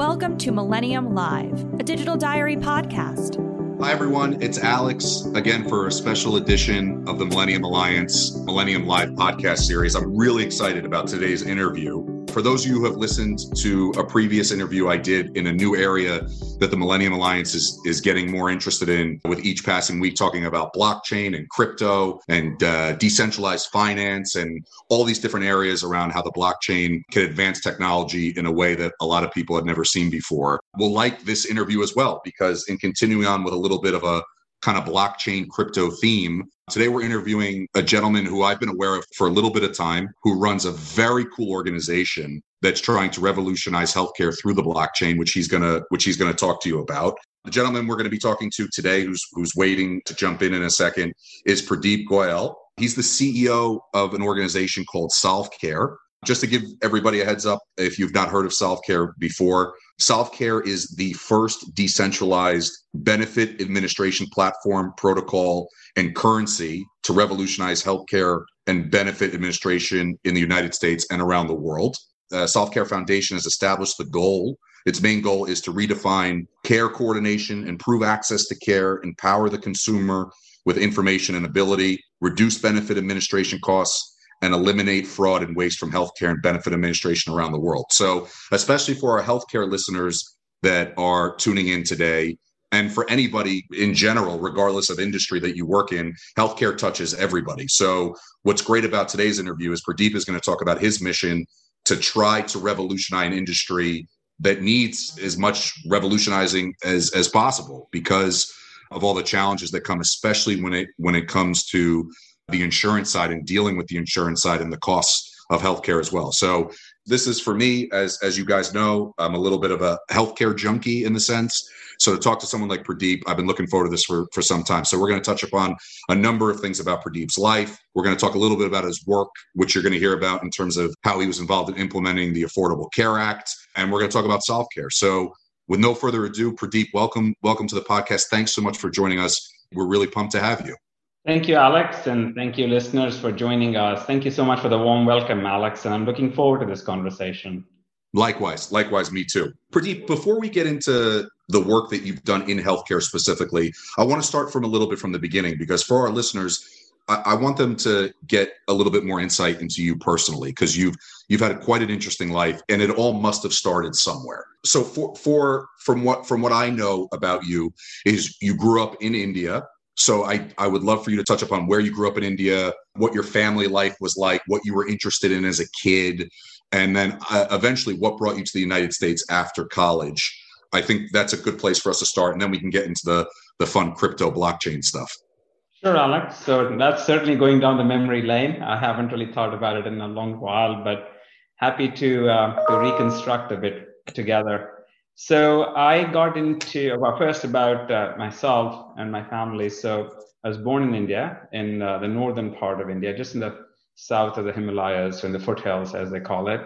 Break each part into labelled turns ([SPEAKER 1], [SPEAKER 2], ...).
[SPEAKER 1] Welcome to Millennium Live, a digital diary podcast.
[SPEAKER 2] Hi, everyone. It's Alex again for a special edition of the Millennium Alliance Millennium Live podcast series. I'm really excited about today's interview. For those of you who have listened to a previous interview I did in a new area that the Millennium Alliance is, is getting more interested in with each passing week, talking about blockchain and crypto and uh, decentralized finance and all these different areas around how the blockchain can advance technology in a way that a lot of people had never seen before. Will like this interview as well, because in continuing on with a little bit of a kind of blockchain crypto theme. Today, we're interviewing a gentleman who I've been aware of for a little bit of time, who runs a very cool organization that's trying to revolutionize healthcare through the blockchain, which he's gonna which he's gonna talk to you about. The gentleman we're going to be talking to today, who's who's waiting to jump in in a second, is Pradeep Goyal. He's the CEO of an organization called SolveCare. Just to give everybody a heads up, if you've not heard of SolveCare before, SolveCare is the first decentralized benefit administration platform, protocol, and currency to revolutionize healthcare and benefit administration in the United States and around the world. Uh, SolveCare Foundation has established the goal. Its main goal is to redefine care coordination, improve access to care, empower the consumer with information and ability, reduce benefit administration costs, and eliminate fraud and waste from healthcare and benefit administration around the world. So, especially for our healthcare listeners that are tuning in today, and for anybody in general, regardless of industry that you work in, healthcare touches everybody. So, what's great about today's interview is Pradeep is going to talk about his mission to try to revolutionize an industry that needs as much revolutionizing as as possible because of all the challenges that come, especially when it when it comes to the insurance side and dealing with the insurance side and the costs of healthcare as well. So this is for me, as as you guys know, I'm a little bit of a healthcare junkie in the sense. So to talk to someone like Pradeep, I've been looking forward to this for, for some time. So we're going to touch upon a number of things about Pradeep's life. We're going to talk a little bit about his work, which you're going to hear about in terms of how he was involved in implementing the Affordable Care Act. And we're going to talk about SolveCare. So with no further ado, Pradeep, welcome, welcome to the podcast. Thanks so much for joining us. We're really pumped to have you.
[SPEAKER 3] Thank you, Alex, and thank you, listeners, for joining us. Thank you so much for the warm welcome, Alex, and I'm looking forward to this conversation.
[SPEAKER 2] Likewise, likewise, me too. Pradeep, before we get into the work that you've done in healthcare specifically, I want to start from a little bit from the beginning because for our listeners, I, I want them to get a little bit more insight into you personally because you've you've had quite an interesting life, and it all must have started somewhere. So, for for from what from what I know about you is you grew up in India. So I, I would love for you to touch upon where you grew up in India, what your family life was like, what you were interested in as a kid, and then uh, eventually what brought you to the United States after college. I think that's a good place for us to start, and then we can get into the the fun crypto blockchain stuff.
[SPEAKER 3] Sure, Alex. So that's certainly going down the memory lane. I haven't really thought about it in a long while, but happy to uh, to reconstruct a bit together. So I got into well first about uh, myself and my family. So I was born in India, in uh, the northern part of India, just in the south of the Himalayas, in the foothills, as they call it.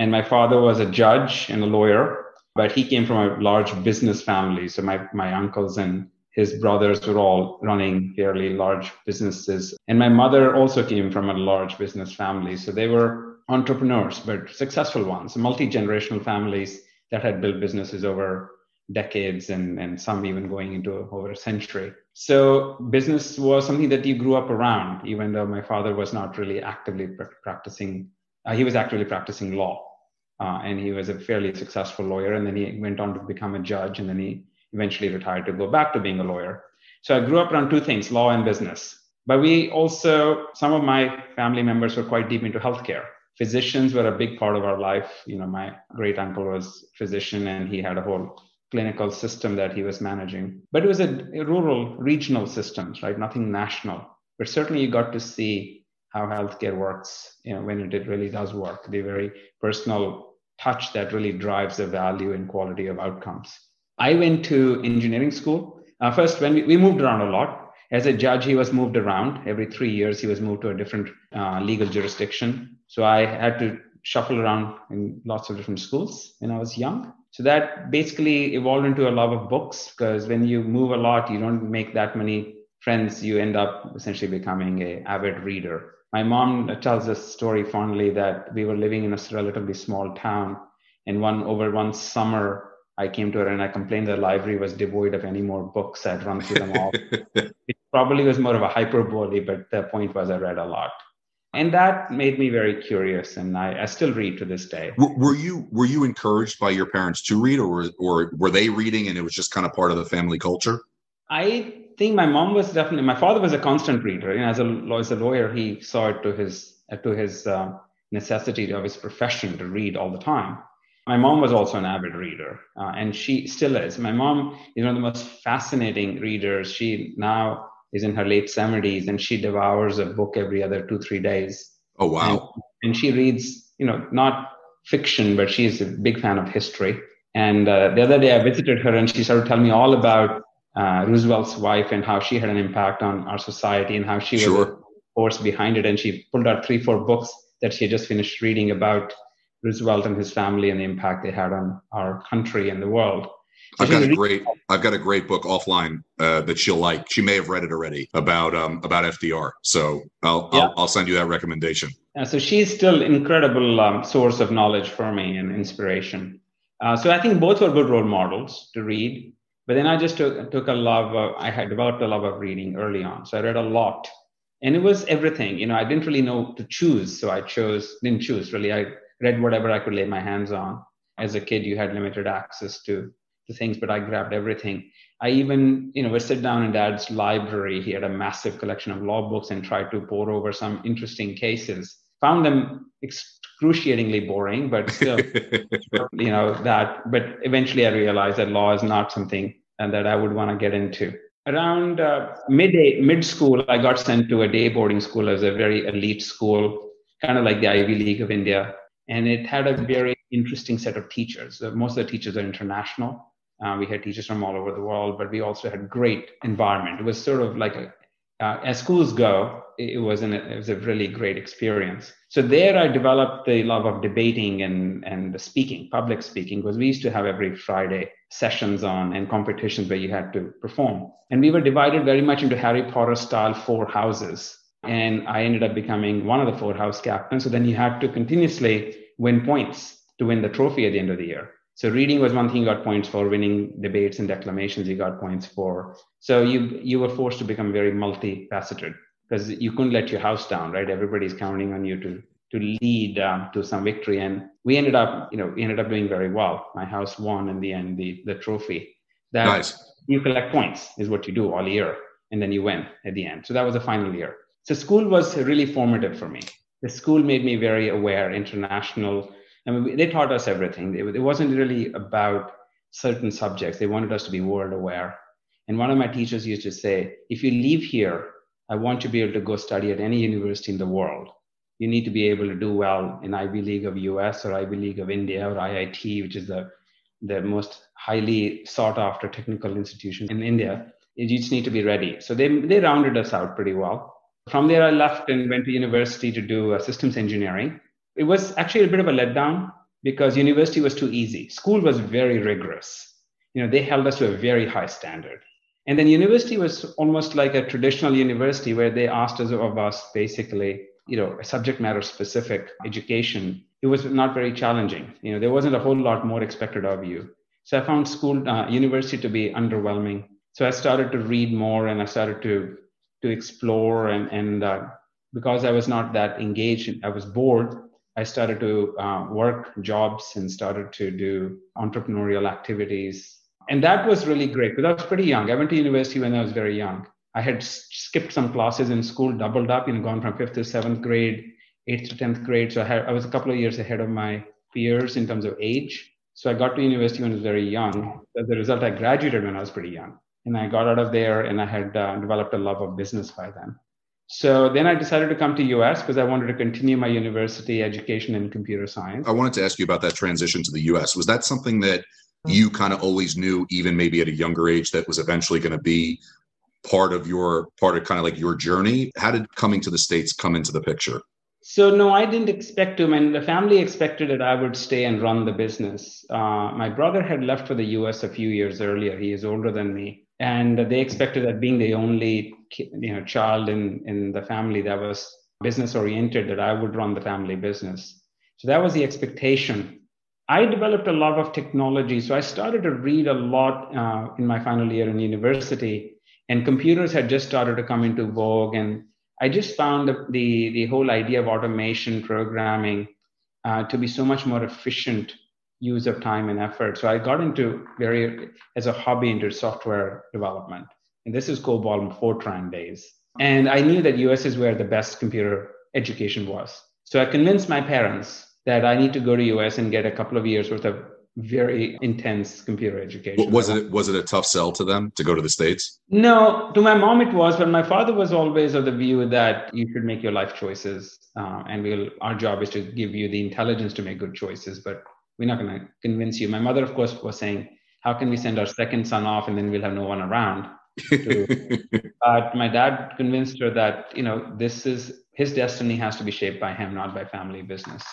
[SPEAKER 3] And my father was a judge and a lawyer, but he came from a large business family. So my, my uncles and his brothers were all running fairly large businesses. And my mother also came from a large business family. So they were entrepreneurs, but successful ones, multi generational families that had built businesses over decades and, and some even going into over a century. So business was something that you grew up around, even though my father was not really actively practicing. Uh, he was actively practicing law, uh, and he was a fairly successful lawyer. And then he went on to become a judge, and then he eventually retired to go back to being a lawyer. So I grew up around two things: law and business. But we also, some of my family members were quite deep into healthcare. Physicians were a big part of our life. You know, my great uncle was physician, and he had a whole clinical system that he was managing. But it was a, a rural, regional systems, right? Nothing national. But certainly you got to see how healthcare works, you know, when it really does work, the very personal touch that really drives the value and quality of outcomes. I went to engineering school. Uh, first, when we, we, moved around a lot, as a judge, he was moved around. Every three years, he was moved to a different uh, legal jurisdiction. So I had to shuffle around in lots of different schools when I was young. So that basically evolved into a love of books because when you move a lot, you don't make that many friends. You end up essentially becoming a avid reader. My mom tells a story fondly that we were living in a relatively small town, and one over one summer I came to her and I complained the library was devoid of any more books. I'd run through them all. it probably was more of a hyperbole, but the point was I read a lot. And that made me very curious, and I, I still read to this day.
[SPEAKER 2] Were you were you encouraged by your parents to read, or or were they reading, and it was just kind of part of the family culture?
[SPEAKER 3] I think my mom was definitely. My father was a constant reader. You know, as a as a lawyer, he saw it to his to his uh, necessity of his profession to read all the time. My mom was also an avid reader, uh, and she still is. My mom is one of the most fascinating readers. She now is in her late 70s, and she devours a book every other two, three days.
[SPEAKER 2] Oh, wow.
[SPEAKER 3] And, and she reads, you know, not fiction, but she's a big fan of history. And uh, the other day I visited her, and she started telling me all about uh, Roosevelt's wife and how she had an impact on our society and how she sure. was force behind it. And she pulled out three, four books that she had just finished reading about Roosevelt and his family and the impact they had on our country and the world.
[SPEAKER 2] I've got a great I've got a great book offline uh, that she'll like. She may have read it already about um, about FDR. So I'll, yeah. I'll, I'll send you that recommendation.
[SPEAKER 3] Yeah, so she's still incredible um, source of knowledge for me and inspiration. Uh, so I think both were good role models to read. But then I just took took a love. Of, I had developed a love of reading early on. So I read a lot, and it was everything. You know, I didn't really know to choose, so I chose didn't choose really. I read whatever I could lay my hands on. As a kid, you had limited access to the things, but I grabbed everything. I even, you know, would sit down in dad's library. He had a massive collection of law books and tried to pore over some interesting cases. Found them excruciatingly boring, but still, you know, that. But eventually I realized that law is not something and that I would want to get into. Around uh, mid mid school, I got sent to a day boarding school as a very elite school, kind of like the Ivy League of India and it had a very interesting set of teachers. Most of the teachers are international. Uh, we had teachers from all over the world, but we also had great environment. It was sort of like a, uh, as schools go, it was, an, it was a really great experience. So there I developed the love of debating and, and speaking, public speaking, because we used to have every Friday sessions on and competitions where you had to perform. And we were divided very much into Harry Potter style four houses and I ended up becoming one of the four house captains. So then you had to continuously win points to win the trophy at the end of the year. So reading was one thing you got points for, winning debates and declamations you got points for. So you you were forced to become very multifaceted because you couldn't let your house down, right? Everybody's counting on you to to lead um, to some victory, and we ended up, you know, we ended up doing very well. My house won in the end the the trophy. That nice. you collect points is what you do all year, and then you win at the end. So that was the final year. So school was really formative for me. The school made me very aware, international. I mean, they taught us everything. It, wasn't really about certain subjects. They wanted us to be world aware. And one of my teachers used to say, if you leave here, I want you to be able to go study at any university in the world. You need to be able to do well in Ivy League of US or Ivy League of India or IIT, which is the, the most highly sought after technical institution in India. You just need to be ready. So they, they rounded us out pretty well. From there, I left and went to university to do uh, systems engineering. It was actually a bit of a letdown because university was too easy. School was very rigorous. You know, they held us to a very high standard. And then university was almost like a traditional university where they asked us of us basically, you know, a subject matter specific education. It was not very challenging. You know, there wasn't a whole lot more expected of you. So I found school, uh, university to be underwhelming. So I started to read more and I started to to explore and and uh, because I was not that engaged, I was bored. I started to uh, work jobs and started to do entrepreneurial activities, and that was really great because I was pretty young. I went to university when I was very young. I had skipped some classes in school, doubled up, and gone from fifth to seventh grade, eighth to tenth grade. So I, had, I was a couple of years ahead of my peers in terms of age. So I got to university when I was very young. As a result, I graduated when I was pretty young and I got out of there and I had uh, developed a love of business by then. So then I decided to come to US because I wanted to continue my university education in computer science.
[SPEAKER 2] I wanted to ask you about that transition to the US. Was that something that you kind of always knew, even maybe at a younger age, that was eventually going to be part of your part of kind of like your journey? How did coming to the States come into the picture?
[SPEAKER 3] So no, I didn't expect to. I mean, the family expected that I would stay and run the business. Uh, my brother had left for the U.S. a few years earlier. He is older than me, and they expected that being the only you know child in in the family that was business oriented that i would run the family business so that was the expectation I developed a love of technology. So I started to read a lot uh, in my final year in university, and computers had just started to come into vogue. And I just found the, the, the whole idea of automation programming uh, to be so much more efficient use of time and effort. So I got into very, as a hobby, into software development. And this is COBOL and Fortran days. And I knew that US is where the best computer education was. So I convinced my parents that I need to go to US and get a couple of years worth of very intense computer education.
[SPEAKER 2] Was it was it a tough sell to them to go to the states?
[SPEAKER 3] No, to my mom it was, but my father was always of the view that you should make your life choices, uh, and we'll our job is to give you the intelligence to make good choices, but we're not going to convince you. My mother, of course, was saying, "How can we send our second son off and then we'll have no one around?" but my dad convinced her that you know this is his destiny has to be shaped by him, not by family business.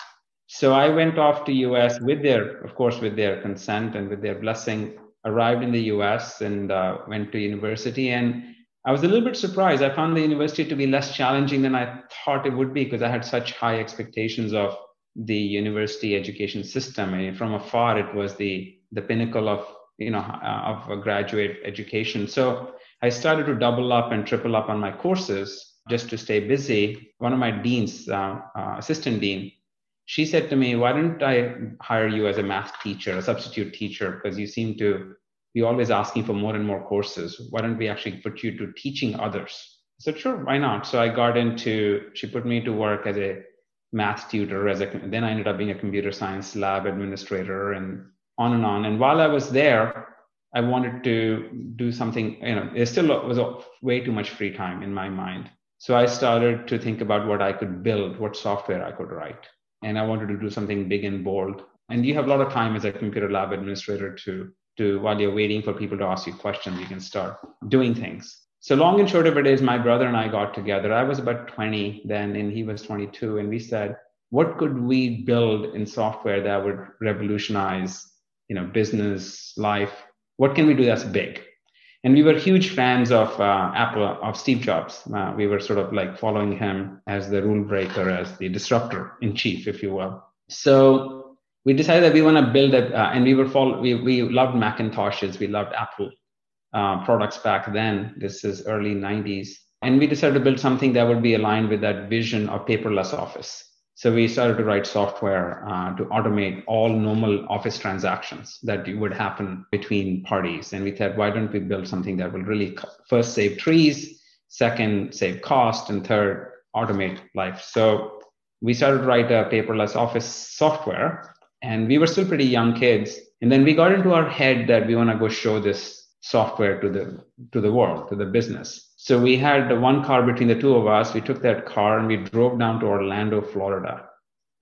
[SPEAKER 3] So I went off to US with their, of course, with their consent and with their blessing. Arrived in the US and uh, went to university, and I was a little bit surprised. I found the university to be less challenging than I thought it would be because I had such high expectations of the university education system. I mean, from afar, it was the the pinnacle of you know of a graduate education. So I started to double up and triple up on my courses just to stay busy. One of my deans, uh, uh, assistant dean, she said to me, Why don't I hire you as a math teacher, a substitute teacher? Because you seem to be always asking for more and more courses. Why don't we actually put you to teaching others? I said, Sure, why not? So I got into, she put me to work as a math tutor, as a, then I ended up being a computer science lab administrator and on and on. And while I was there, I wanted to do something, you know, there still was way too much free time in my mind. So I started to think about what I could build, what software I could write and I wanted to do something big and bold. And you have a lot of time as a computer lab administrator to, to while you're waiting for people to ask you questions, you can start doing things. So long and short of it is my brother and I got together. I was about 20 then and he was 22 and we said, what could we build in software that would revolutionize, you know, business life? What can we do that's big? and we were huge fans of uh, Apple, of Steve Jobs. Uh, we were sort of like following him as the rule breaker, as the disruptor in chief, if you will. So we decided that we want to build it, uh, and we were follow, we we loved Macintoshes, we loved Apple uh, products back then. This is early '90s, and we decided to build something that would be aligned with that vision of paperless office. So we started to write software uh, to automate all normal office transactions that would happen between parties. And we thought, why don't we build something that will really first save trees, second save cost, and third automate life. So we started to write a paperless office software, and we were still pretty young kids. And then we got into our head that we want to go show this software to the to the world, to the business. So we had the one car between the two of us. We took that car and we drove down to Orlando, Florida,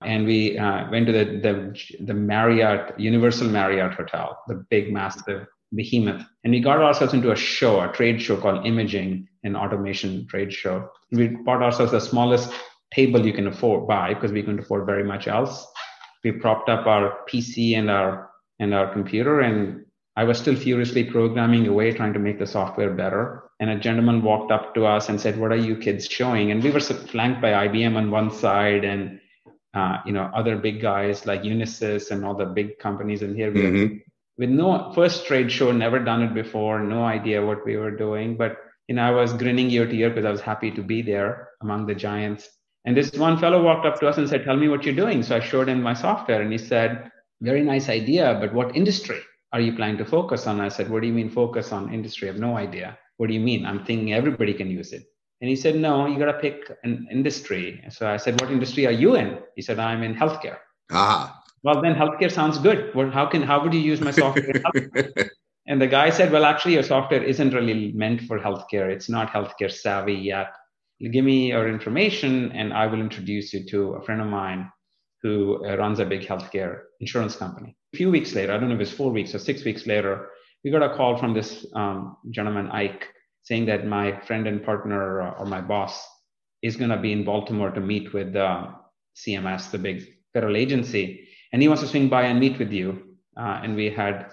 [SPEAKER 3] and we uh, went to the, the the Marriott Universal Marriott Hotel, the big, massive behemoth, and we got ourselves into a show, a trade show called Imaging and Automation Trade Show. We bought ourselves the smallest table you can afford buy because we couldn't afford very much else. We propped up our PC and our and our computer and I was still furiously programming away, trying to make the software better. And a gentleman walked up to us and said, "What are you kids showing?" And we were flanked by IBM on one side and uh, you know other big guys like Unisys and all the big companies. And here we mm-hmm. with no first trade show, never done it before, no idea what we were doing. But you know, I was grinning ear to ear because I was happy to be there among the giants. And this one fellow walked up to us and said, "Tell me what you're doing." So I showed him my software, and he said, "Very nice idea, but what industry?" Are you planning to focus on? I said, what do you mean focus on industry? I have no idea. What do you mean? I'm thinking everybody can use it. And he said, no, you got to pick an industry. So I said, what industry are you in? He said, I'm in healthcare.
[SPEAKER 2] Ah.
[SPEAKER 3] Well, then healthcare sounds good. Well, how can, how would you use my software And the guy said, well, actually your software isn't really meant for healthcare. It's not healthcare savvy yet. Give me your information and I will introduce you to a friend of mine who uh, runs a big healthcare insurance company. A few weeks later, I don't know if it's four weeks or six weeks later, we got a call from this um, gentleman, Ike, saying that my friend and partner uh, or my boss is going to be in Baltimore to meet with uh, CMS, the big federal agency, and he wants to swing by and meet with you. Uh, and we had,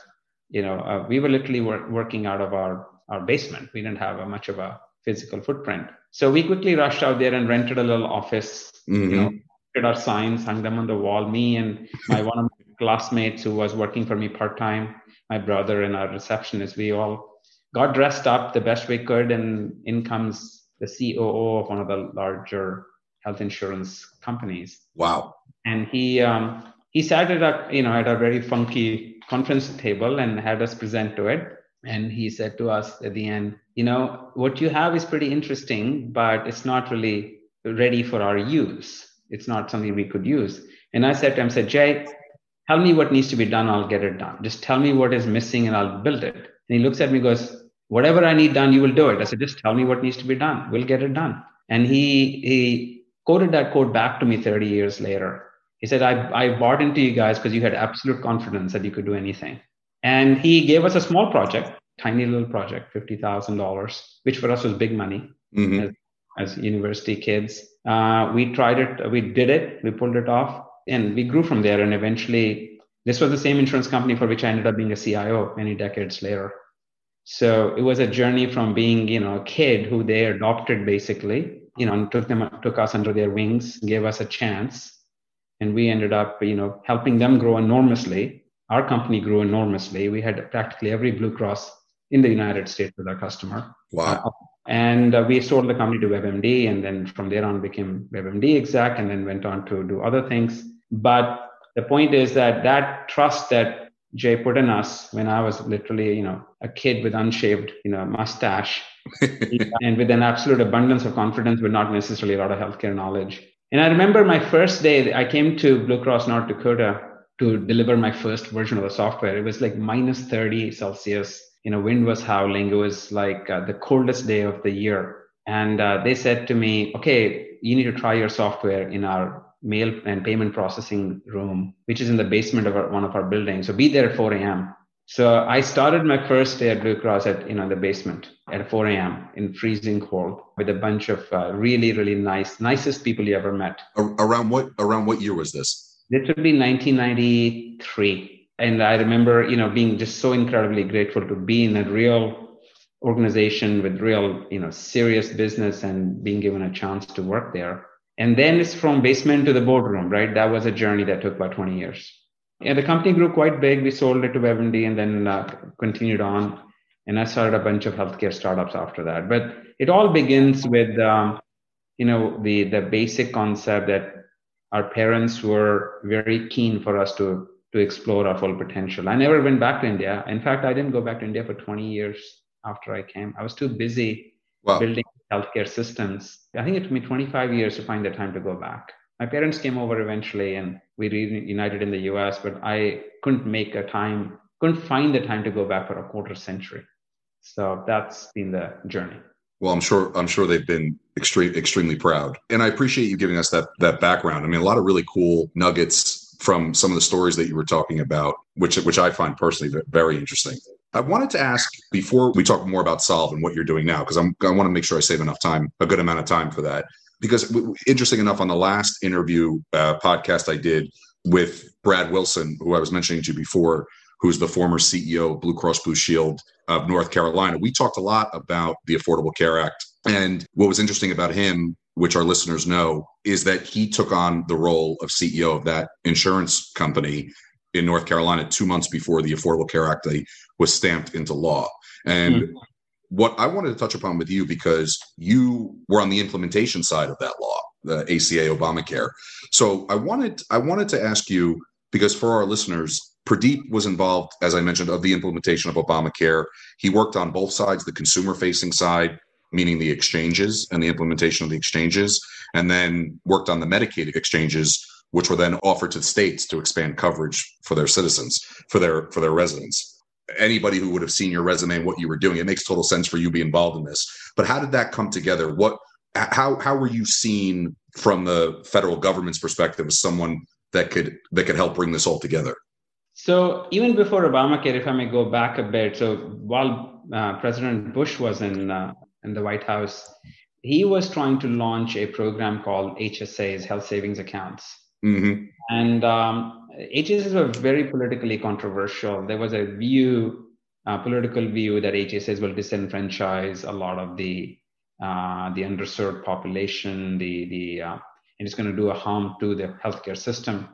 [SPEAKER 3] you know, uh, we were literally wor- working out of our, our basement. We didn't have a, much of a physical footprint. So we quickly rushed out there and rented a little office, mm-hmm. you know, did our signs, hung them on the wall. Me and my one of my classmates who was working for me part time, my brother and our receptionist, we all got dressed up the best we could, and in comes the COO of one of the larger health insurance companies.
[SPEAKER 2] Wow!
[SPEAKER 3] And he um, he sat at a you know at a very funky conference table and had us present to it. And he said to us at the end, you know, what you have is pretty interesting, but it's not really ready for our use. It's not something we could use. And I said to him, I said, Jay, tell me what needs to be done, I'll get it done. Just tell me what is missing and I'll build it. And he looks at me goes, Whatever I need done, you will do it. I said, just tell me what needs to be done. We'll get it done. And he he quoted that quote back to me 30 years later. He said, I, I bought into you guys because you had absolute confidence that you could do anything. And he gave us a small project, tiny little project, $50,000, which for us was big money mm-hmm. as, as, university kids. Uh, we tried it, we did it, we pulled it off, and we grew from there. And eventually, this was the same insurance company for which I ended up being a CIO many decades later. So it was a journey from being, you know, a kid who they adopted basically, you know, and took them, took us under their wings, gave us a chance. And we ended up you know helping them grow enormously. Our company grew enormously. We had practically every blue cross in the united states with our customer.
[SPEAKER 2] Wow. Uh,
[SPEAKER 3] and uh, we sold the company to webmd and then from there on became webmd exec and then went on to do other things but the point is that that trust that jay put in us when i was literally you know a kid with unshaved you know mustache and with an absolute abundance of confidence but not necessarily a lot of healthcare knowledge and I remember my first day, I came to Blue Cross North Dakota to deliver my first version of the software. It was like minus 30 Celsius. You know, wind was howling. It was like uh, the coldest day of the year. And uh, they said to me, okay, you need to try your software in our mail and payment processing room, which is in the basement of our, one of our buildings. So be there at 4 a.m. So I started my first day at Blue Cross at you know the basement at 4 a.m. in freezing cold with a bunch of uh, really really nice nicest people you ever met.
[SPEAKER 2] Around what around what year was this?
[SPEAKER 3] Literally 1993, and I remember you know being just so incredibly grateful to be in a real organization with real you know serious business and being given a chance to work there. And then it's from basement to the boardroom, right? That was a journey that took about 20 years. Yeah, the company grew quite big. We sold it to WebMD and then uh, continued on. And I started a bunch of healthcare startups after that. But it all begins with, um, you know, the the basic concept that our parents were very keen for us to to explore our full potential. I never went back to India. In fact, I didn't go back to India for 20 years after I came. I was too busy wow. building healthcare systems. I think it took me 25 years to find the time to go back my parents came over eventually and we reunited in the US, but I couldn't make a time, couldn't find the time to go back for a quarter century. So that's been the journey.
[SPEAKER 2] Well, I'm sure I'm sure they've been extreme, extremely proud, and I appreciate you giving us that that background. I mean, a lot of really cool nuggets from some of the stories that you were talking about, which which I find personally very interesting. I wanted to ask before we talk more about Solve and what you're doing now, because I'm want to make sure I save enough time, a good amount of time for that because interesting enough, on the last interview uh, podcast I did with Brad Wilson, who I was mentioning to you before, who's the former CEO of Blue Cross Blue Shield of North Carolina, we talked a lot about the Affordable Care Act. And what was interesting about him, which our listeners know, is that he took on the role of CEO of that insurance company in North Carolina two months before the Affordable Care Act was stamped into law. And mm-hmm what I wanted to touch upon with you because you were on the implementation side of that law, the ACA Obamacare. So I wanted I wanted to ask you because for our listeners, Pradeep was involved, as I mentioned, of the implementation of Obamacare. He worked on both sides, the consumer facing side, meaning the exchanges and the implementation of the exchanges, and then worked on the Medicaid exchanges, which were then offered to states to expand coverage for their citizens, for their for their residents anybody who would have seen your resume and what you were doing. It makes total sense for you to be involved in this. But how did that come together? What how how were you seen from the federal government's perspective as someone that could that could help bring this all together?
[SPEAKER 3] So even before Obamacare, if I may go back a bit, so while uh, President Bush was in uh, in the White House, he was trying to launch a program called HSAs, Health Savings Accounts. Mm-hmm. And um, HSAs were very politically controversial. There was a view, a political view, that HSAs will disenfranchise a lot of the uh, the underserved population. The the uh, and it's going to do a harm to the healthcare system.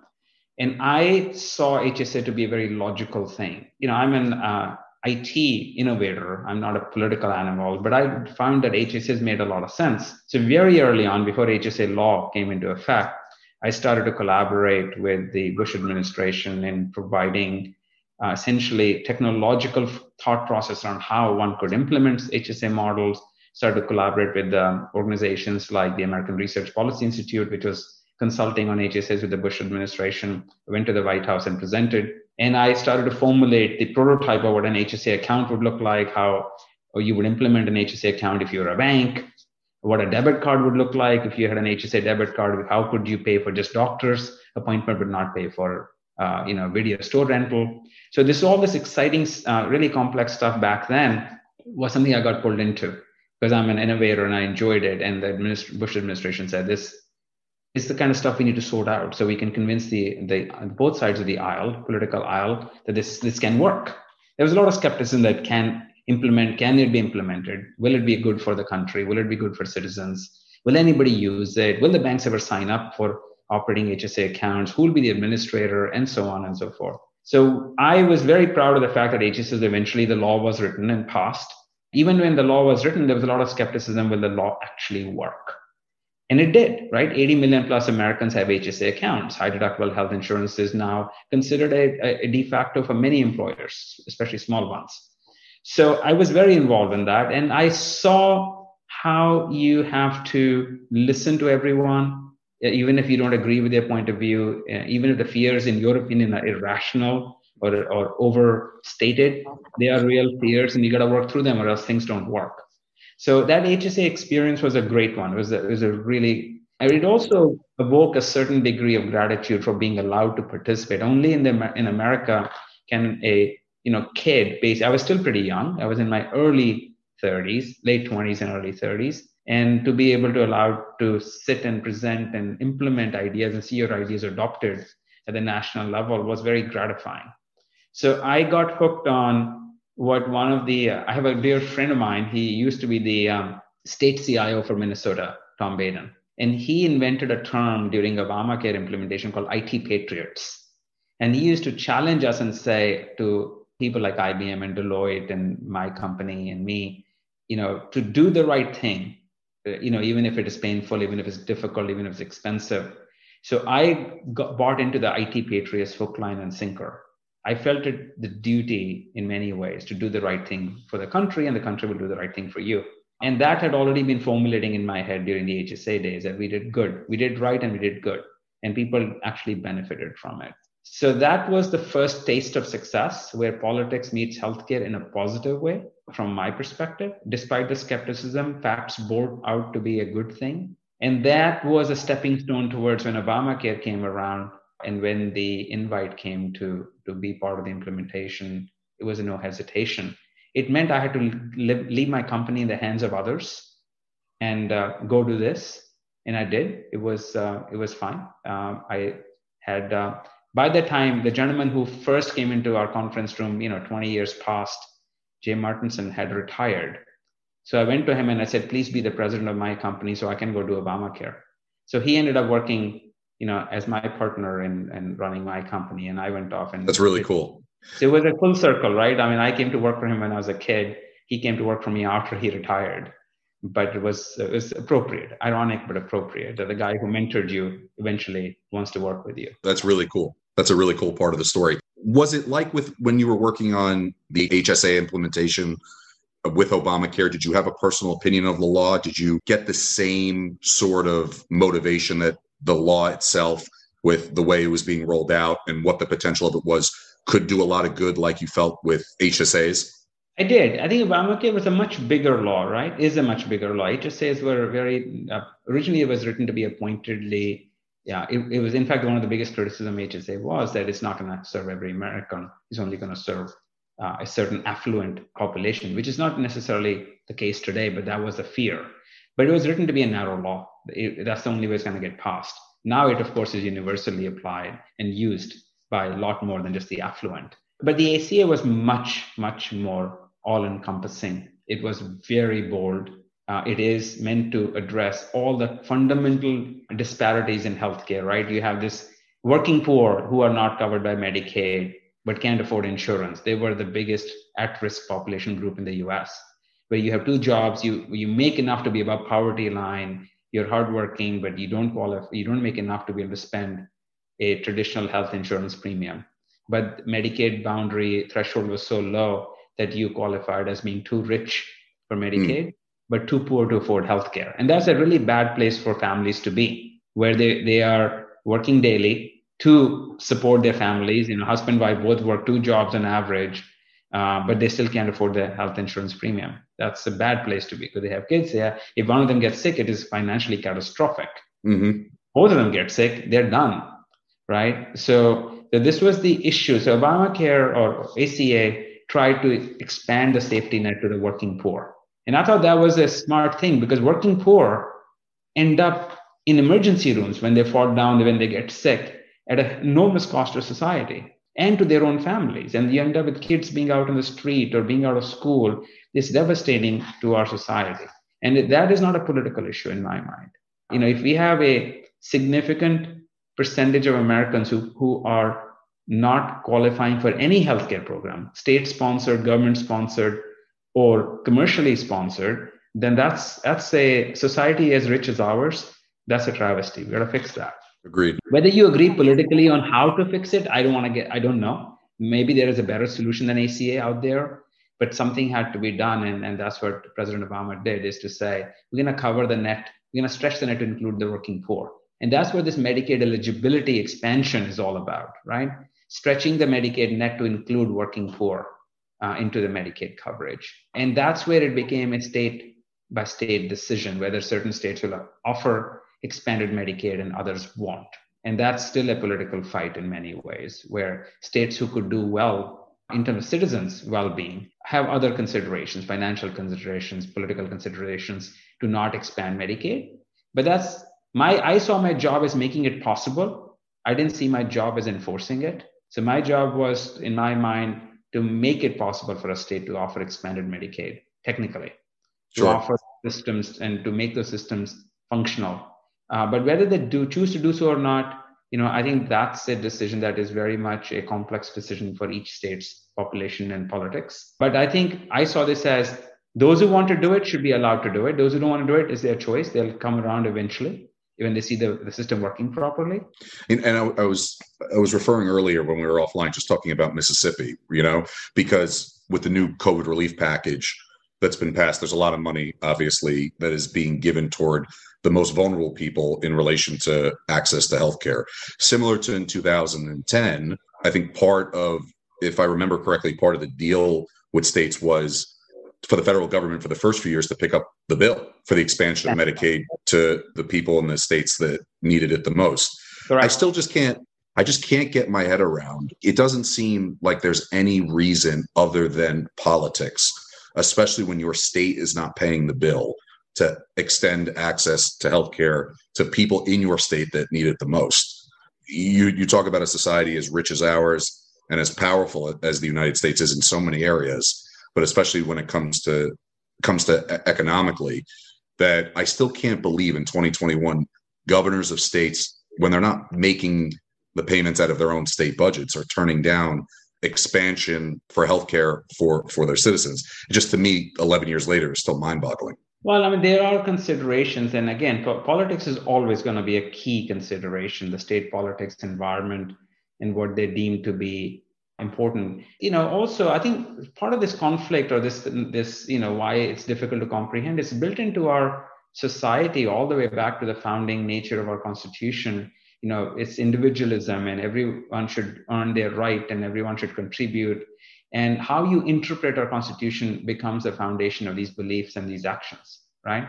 [SPEAKER 3] And I saw HSA to be a very logical thing. You know, I'm an uh, IT innovator. I'm not a political animal, but I found that HSAs made a lot of sense. So very early on, before HSA law came into effect, I started to collaborate with the Bush administration in providing uh, essentially technological thought process around how one could implement HSA models. Started to collaborate with um, organizations like the American Research Policy Institute, which was consulting on HSAs with the Bush administration. I went to the White House and presented, and I started to formulate the prototype of what an HSA account would look like, how you would implement an HSA account if you're a bank, what a debit card would look like if you had an HSA debit card. How could you pay for just doctor's appointment but not pay for uh, you know video store rental? So this all this exciting, uh, really complex stuff back then was something I got pulled into because I'm an innovator and I enjoyed it. And the administ- Bush administration said this is the kind of stuff we need to sort out so we can convince the the both sides of the aisle, political aisle, that this this can work. There was a lot of skepticism that can implement can it be implemented? Will it be good for the country? Will it be good for citizens? Will anybody use it? Will the banks ever sign up for operating hsa accounts? Who will be the administrator? And so on and so forth. So i was very proud of the fact that hsas eventually the law was written and passed. Even when the law was written there was a lot of skepticism will the law actually work? And it did, right? 80 million plus Americans have HSA accounts. High deductible health insurance is now considered a, a, de facto for many employers, especially small ones. So I was very involved in that. And I saw how you have to listen to everyone, even if you don't agree with their point of view, even if the fears, in your opinion, are irrational or, or overstated, they are real fears and you got to work through them or else things don't work. So that HSA experience was a great one. It was a, it was a really, it also awoke a certain degree of gratitude for being allowed to participate. Only in the in America can a you know kid based i was still pretty young. I was in my early 30s late 20s and early 30s and to be able to allow to sit and present and implement ideas and see your ideas adopted at the national level was very gratifying. So i got hooked on what one of the uh, i have a dear friend of mine. He used to be the um, state cio for minnesota tom baden. And he invented a term during obamacare implementation called IT patriots. And he used to challenge us and say to people like IBM and Deloitte and my company and me, you know, to do the right thing, uh, you know, even if it is painful, even if it's difficult, even if it's expensive. So I got, bought into the IT Patriots hook, line, and sinker. I felt it the duty in many ways to do the right thing for the country, and the country will do the right thing for you. And that had already been formulating in my head during the HSA days that we did good, we did right, and we did good, and people actually benefited from it. So that was the first taste of success where politics meets healthcare in a positive way, from my perspective. Despite the skepticism, facts bore out to be a good thing. And that was a stepping stone towards when Obamacare came around and when the invite came to, to be part of the implementation, it was no hesitation. It meant I had to live, leave my company in the hands of others and uh, go do this. And I did. It was, uh, it was fine. Um, I had uh, by the time the gentleman who first came into our conference room, you know, 20 years past, Jay Martinson had retired. So I went to him and I said, please be the president of my company so I can go do Obamacare. So he ended up working, you know, as my partner in, in running my company. And I went off and
[SPEAKER 2] that's really cool.
[SPEAKER 3] So it was a full circle, right? I mean, I came to work for him when I was a kid. He came to work for me after he retired but it was it was appropriate ironic but appropriate that the guy who mentored you eventually wants to work with you
[SPEAKER 2] that's really cool that's a really cool part of the story. Was it like with when you were working on the HSA implementation with Obamacare? Did you have a personal opinion of the law? Did you get the same sort of motivation that the law itself, with the way it was being rolled out and what the potential of it was, could do a lot of good, like you felt with HSAs?
[SPEAKER 3] I did. I think Obamacare was a much bigger law, right? Is a much bigger law. HSAs were very uh, originally it was written to be appointedly yeah, it, it, was in fact one of the biggest criticism HSA was that it's not going to serve every American. It's only going to serve uh, a certain affluent population, which is not necessarily the case today, but that was the fear. But it was written to be a narrow law. It, that's the only way it's going to get passed. Now it, of course, is universally applied and used by a lot more than just the affluent. But the ACA was much, much more all encompassing. It was very bold uh, it is meant to address all the fundamental disparities in healthcare, right? You have this working poor who are not covered by Medicaid but can't afford insurance. They were the biggest at-risk population group in the US, where you have two jobs, you you make enough to be above poverty line, you're hardworking, but you don't qualify, you don't make enough to be able to spend a traditional health insurance premium. But Medicaid boundary threshold was so low that you qualified as being too rich for Medicaid, mm. But too poor to afford health care. And that's a really bad place for families to be, where they, they are working daily to support their families. You know, husband wife both work two jobs on average, uh, but they still can't afford the health insurance premium. That's a bad place to be because they have kids there. If one of them gets sick, it is financially catastrophic. Mm-hmm. Both of them get sick, they're done, right? So, so this was the issue. So Obamacare or ACA tried to expand the safety net to the working poor. And I thought that was a smart thing because working poor end up in emergency rooms when they fall down, when they get sick, at an enormous cost to society and to their own families. And you end up with kids being out on the street or being out of school. It's devastating to our society. And that is not a political issue in my mind. You know, if we have a significant percentage of Americans who, who are not qualifying for any healthcare program, state sponsored, government sponsored, or commercially sponsored, then that's that's a society as rich as ours. That's a travesty. We got to fix that.
[SPEAKER 2] Agreed.
[SPEAKER 3] Whether you agree politically on how to fix it, I don't want to get. I don't know. Maybe there is a better solution than ACA out there, but something had to be done, and, and that's what President Obama did: is to say we're going to cover the net, we're going to stretch the net to include the working poor, and that's what this Medicaid eligibility expansion is all about, right? Stretching the Medicaid net to include working poor uh, into the Medicaid coverage, and that's where it became a state by state decision whether certain states will offer expanded Medicaid and others won't. And that's still a political fight in many ways, where states who could do well in terms of citizens' well being have other considerations, financial considerations, political considerations to not expand Medicaid. But that's my, I saw my job as making it possible. I didn't see my job as enforcing it. So my job was, in my mind, to make it possible for a state to offer expanded Medicaid, technically, sure. to offer systems and to make those systems functional uh, but whether they do choose to do so or not, you know, I think that's a decision that is very much a complex decision for each state's population and politics. But I think I saw this as those who want to do it should be allowed to do it. Those who don't want to do it is their choice. They'll come around eventually when they see the, the system working properly.
[SPEAKER 2] And, and I, I, was I was referring earlier when we were offline, just talking about Mississippi, you know, because with the new COVID relief package that's been passed, there's a lot of money, obviously, that is being given toward the most vulnerable people in relation to access to healthcare. Similar to in 2010, I think part of, if I remember correctly, part of the deal with states was for the federal government for the first few years to pick up the bill for the expansion of Medicaid to the people in the states that needed it the most. Correct. I still just can't I just can't get my head around. It doesn't seem like there's any reason other than politics, especially when your state is not paying the bill to extend access to healthcare to people in your state that need it the most. You you talk about a society as rich as ours and as powerful as the United States is in so many areas, but especially when it comes to comes to economically, that I still can't believe in 2021 governors of states when they're not making the payments out of their own state budgets or turning down expansion for healthcare for for their citizens. Just to me, 11 years later, is still mind-boggling.
[SPEAKER 3] Well, I mean, there are considerations. And again, politics is always going to be a key consideration the state politics environment and what they deem to be important. You know, also, I think part of this conflict or this, this, you know, why it's difficult to comprehend is built into our society all the way back to the founding nature of our constitution. You know, it's individualism and everyone should earn their right and everyone should contribute and how you interpret our constitution becomes the foundation of these beliefs and these actions right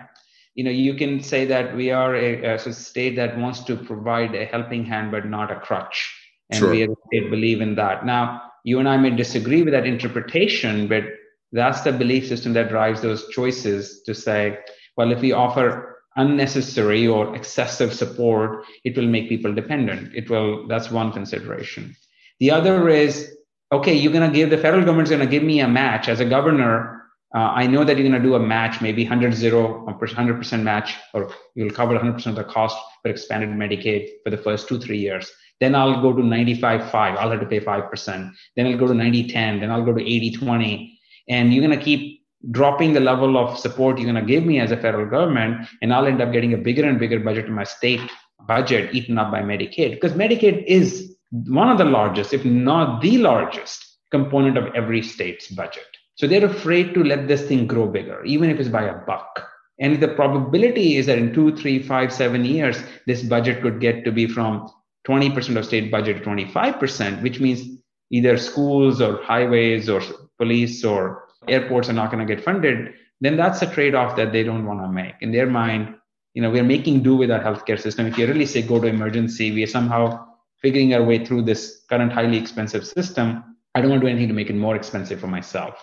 [SPEAKER 3] you know you can say that we are a, a state that wants to provide a helping hand but not a crutch and sure. we as a state believe in that now you and i may disagree with that interpretation but that's the belief system that drives those choices to say well if we offer unnecessary or excessive support it will make people dependent it will that's one consideration the other is okay, you're going to give the federal government's going to give me a match as a governor. Uh, I know that you're going to do a match, maybe 100 0, 100% match, or you'll cover 100% of the cost for expanded Medicaid for the first two, three years. Then I'll go to 95 5. I'll have to pay 5%. Then I'll go to 90 10. Then I'll go to 80 20. And you're going to keep dropping the level of support you're going to give me as a federal government. And I'll end up getting a bigger and bigger budget in my state budget eaten up by Medicaid. Because Medicaid is one of the largest, if not the largest component of every state's budget. So they're afraid to let this thing grow bigger, even if it's by a buck. And the probability is that in two, three, five, seven years, this budget could get to be from 20% of state budget to 25%, which means either schools or highways or police or airports are not going to get funded. Then that's a trade off that they don't want to make. In their mind, you know, we're making do with our healthcare system. If you really say go to emergency, we are somehow figuring our way through this current highly expensive system. I don't want to do anything to make it more expensive for myself.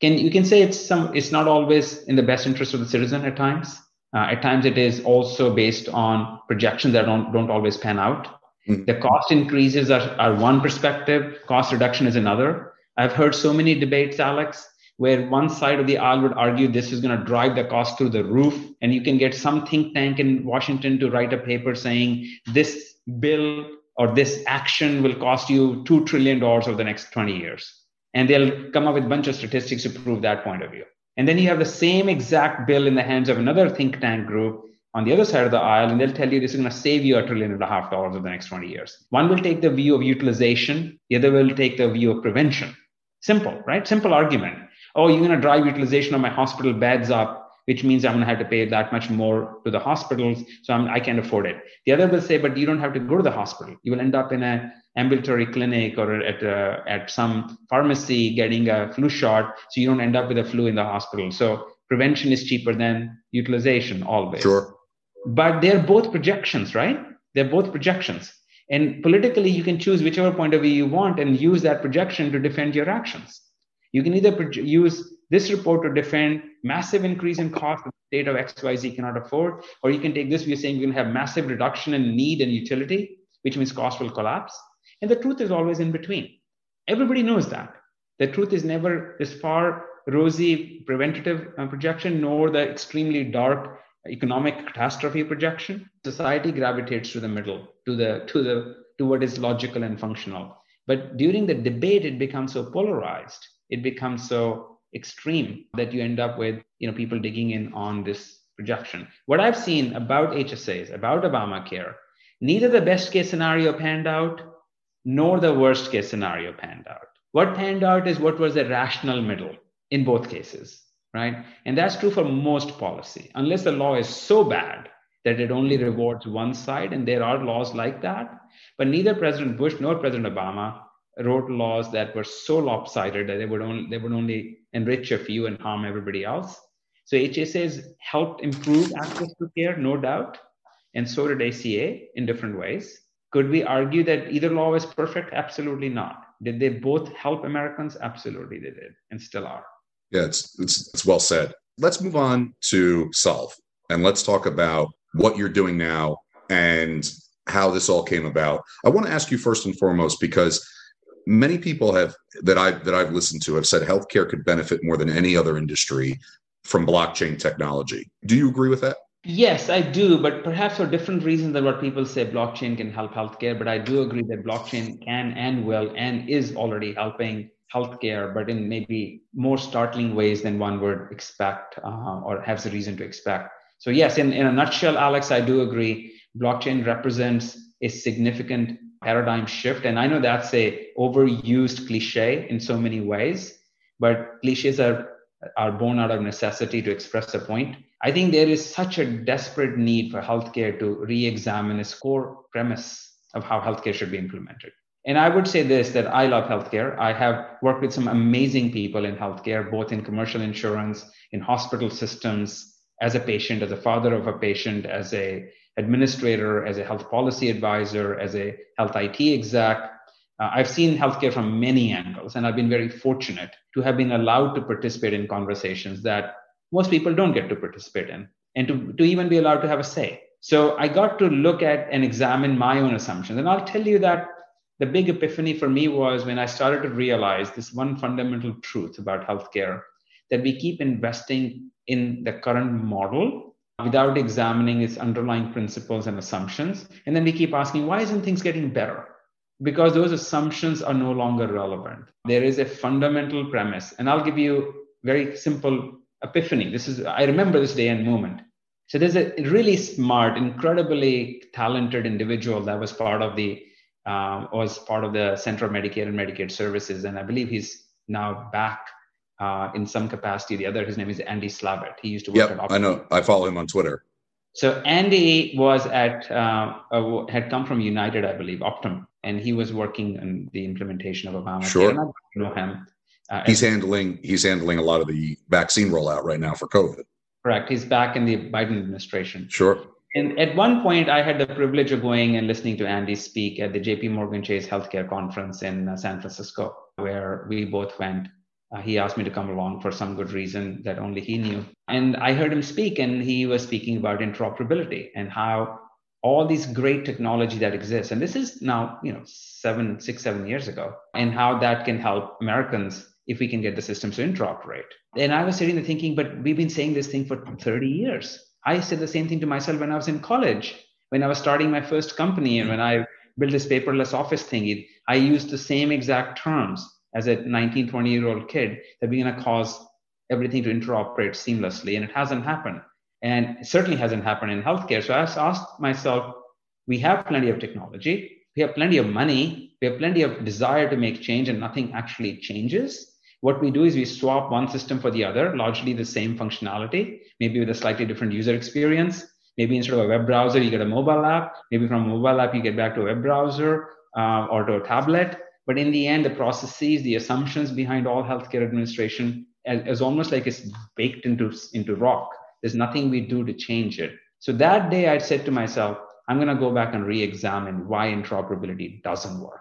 [SPEAKER 3] Can you can say it's some it's not always in the best interest of the citizen at times. Uh, at times it is also based on projections that don't don't always pan out. Mm-hmm. The cost increases are, are one perspective, cost reduction is another. I've heard so many debates, Alex, where one side of the aisle would argue this is going to drive the cost through the roof. And you can get some think tank in Washington to write a paper saying this bill or this action will cost you $2 trillion over the next 20 years. And they'll come up with a bunch of statistics to prove that point of view. And then you have the same exact bill in the hands of another think tank group on the other side of the aisle, and they'll tell you this is going to save you a trillion and a half dollars over the next 20 years. One will take the view of utilization, the other will take the view of prevention. Simple, right? Simple argument oh, you're going to drive utilization of my hospital beds up, which means I'm going to have to pay that much more to the hospitals. So I'm, I can not afford it. The other will say, but you don't have to go to the hospital. You will end up in an ambulatory clinic or at, a, at some pharmacy getting a flu shot. So you don't end up with a flu in the hospital. So prevention is cheaper than utilization always.
[SPEAKER 2] Sure.
[SPEAKER 3] But they're both projections, right? They're both projections. And politically, you can choose whichever point of view you want and use that projection to defend your actions. You can either use this report to defend massive increase in cost that the state of XYZ cannot afford, or you can take this view saying you're going to have massive reduction in need and utility, which means cost will collapse. And the truth is always in between. Everybody knows that. The truth is never this far rosy preventative uh, projection, nor the extremely dark economic catastrophe projection. Society gravitates to the middle, to the to the to what is logical and functional. But during the debate, it becomes so polarized it becomes so extreme that you end up with you know people digging in on this projection. What I've seen about HSAs, about Obamacare, neither the best case scenario panned out nor the worst case scenario panned out. What panned out is what was the rational middle in both cases, right? And that's true for most policy, unless the law is so bad that it only rewards one side, and there are laws like that. But neither President Bush nor President Obama wrote laws that were so lopsided that they would only they would only enrich a few and harm everybody else. So HSAs helped improve access to care, no doubt, and so did ACA in different ways. Could we argue that either law was perfect? Absolutely not. Did they both help Americans? Absolutely, they did, and still are.
[SPEAKER 2] Yeah, it's it's, it's well said. Let's move on to Solve, and let's talk about what you're doing now and how this all came about. I want to ask you first and foremost because many people have that I that I've listened to have said healthcare could benefit more than any other industry from blockchain technology. Do you agree with that?
[SPEAKER 3] Yes, I do, but perhaps for different reasons than what people say blockchain can help healthcare. But I do agree that blockchain can and will and is already helping healthcare, but in maybe more startling ways than one would expect uh, or has a reason to expect. So, yes, in, in a nutshell, Alex, I do agree. Blockchain represents a significant paradigm shift. And I know that's a overused cliche in so many ways, but cliches are, are born out of necessity to express a point. I think there is such a desperate need for healthcare to re-examine its core premise of how healthcare should be implemented. And I would say this that I love healthcare. I have worked with some amazing people in healthcare, both in commercial insurance, in hospital systems, as a patient, as a father of a patient, as a administrator, as a health policy advisor, as a health IT exec. Uh, I've seen healthcare from many angles, and I've been very fortunate to have been allowed to participate in conversations that most people don't get to participate in, and to, to even be allowed to have a say. So I got to look at and examine my own assumptions. And I'll tell you that the big epiphany for me was when I started to realize this one fundamental truth about healthcare that we keep investing in the current model without examining its underlying principles and assumptions. And then we keep asking, why isn't things getting better? Because those assumptions are no longer relevant. There is a fundamental premise. And I'll give you very simple epiphany. This is, I remember this day and moment. So there's a really smart, incredibly talented individual that was part of the um, was part of the Center of Medicare and Medicaid Services, and I believe he's now back uh, in some capacity. The other, his name is Andy Slavitt. He used to work
[SPEAKER 2] yep,
[SPEAKER 3] at.
[SPEAKER 2] Optum. I know. I follow him on Twitter.
[SPEAKER 3] So Andy was at uh, uh, had come from United, I believe, Optum, and he was working on the implementation of Obama.
[SPEAKER 2] Sure.
[SPEAKER 3] I know him.
[SPEAKER 2] Uh, he's handling he's handling a lot of the vaccine rollout right now for COVID.
[SPEAKER 3] Correct. He's back in the Biden administration.
[SPEAKER 2] Sure.
[SPEAKER 3] And at one point, I had the privilege of going and listening to Andy speak at the JP Morgan Chase Healthcare Conference in uh, San Francisco, where we both went. Uh, he asked me to come along for some good reason that only he knew. And I heard him speak, and he was speaking about interoperability and how all these great technology that exists, and this is now, you know, seven, six, seven years ago, and how that can help Americans if we can get the systems to interoperate. And I was sitting there thinking, but we've been saying this thing for 30 years. I said the same thing to myself when I was in college, when I was starting my first company, and mm. when I built this paperless office thing. I used the same exact terms as a 19, 20 year old kid that we're going to cause everything to interoperate seamlessly. And it hasn't happened. And it certainly hasn't happened in healthcare. So I asked myself, we have plenty of technology, we have plenty of money, we have plenty of desire to make change, and nothing actually changes. What we do is we swap one system for the other, largely the same functionality, maybe with a slightly different user experience. Maybe instead of a web browser, you get a mobile app. Maybe from a mobile app, you get back to a web browser uh, or to a tablet. But in the end, the processes, the assumptions behind all healthcare administration is almost like it's baked into, into rock. There's nothing we do to change it. So that day, I said to myself, I'm going to go back and re examine why interoperability doesn't work.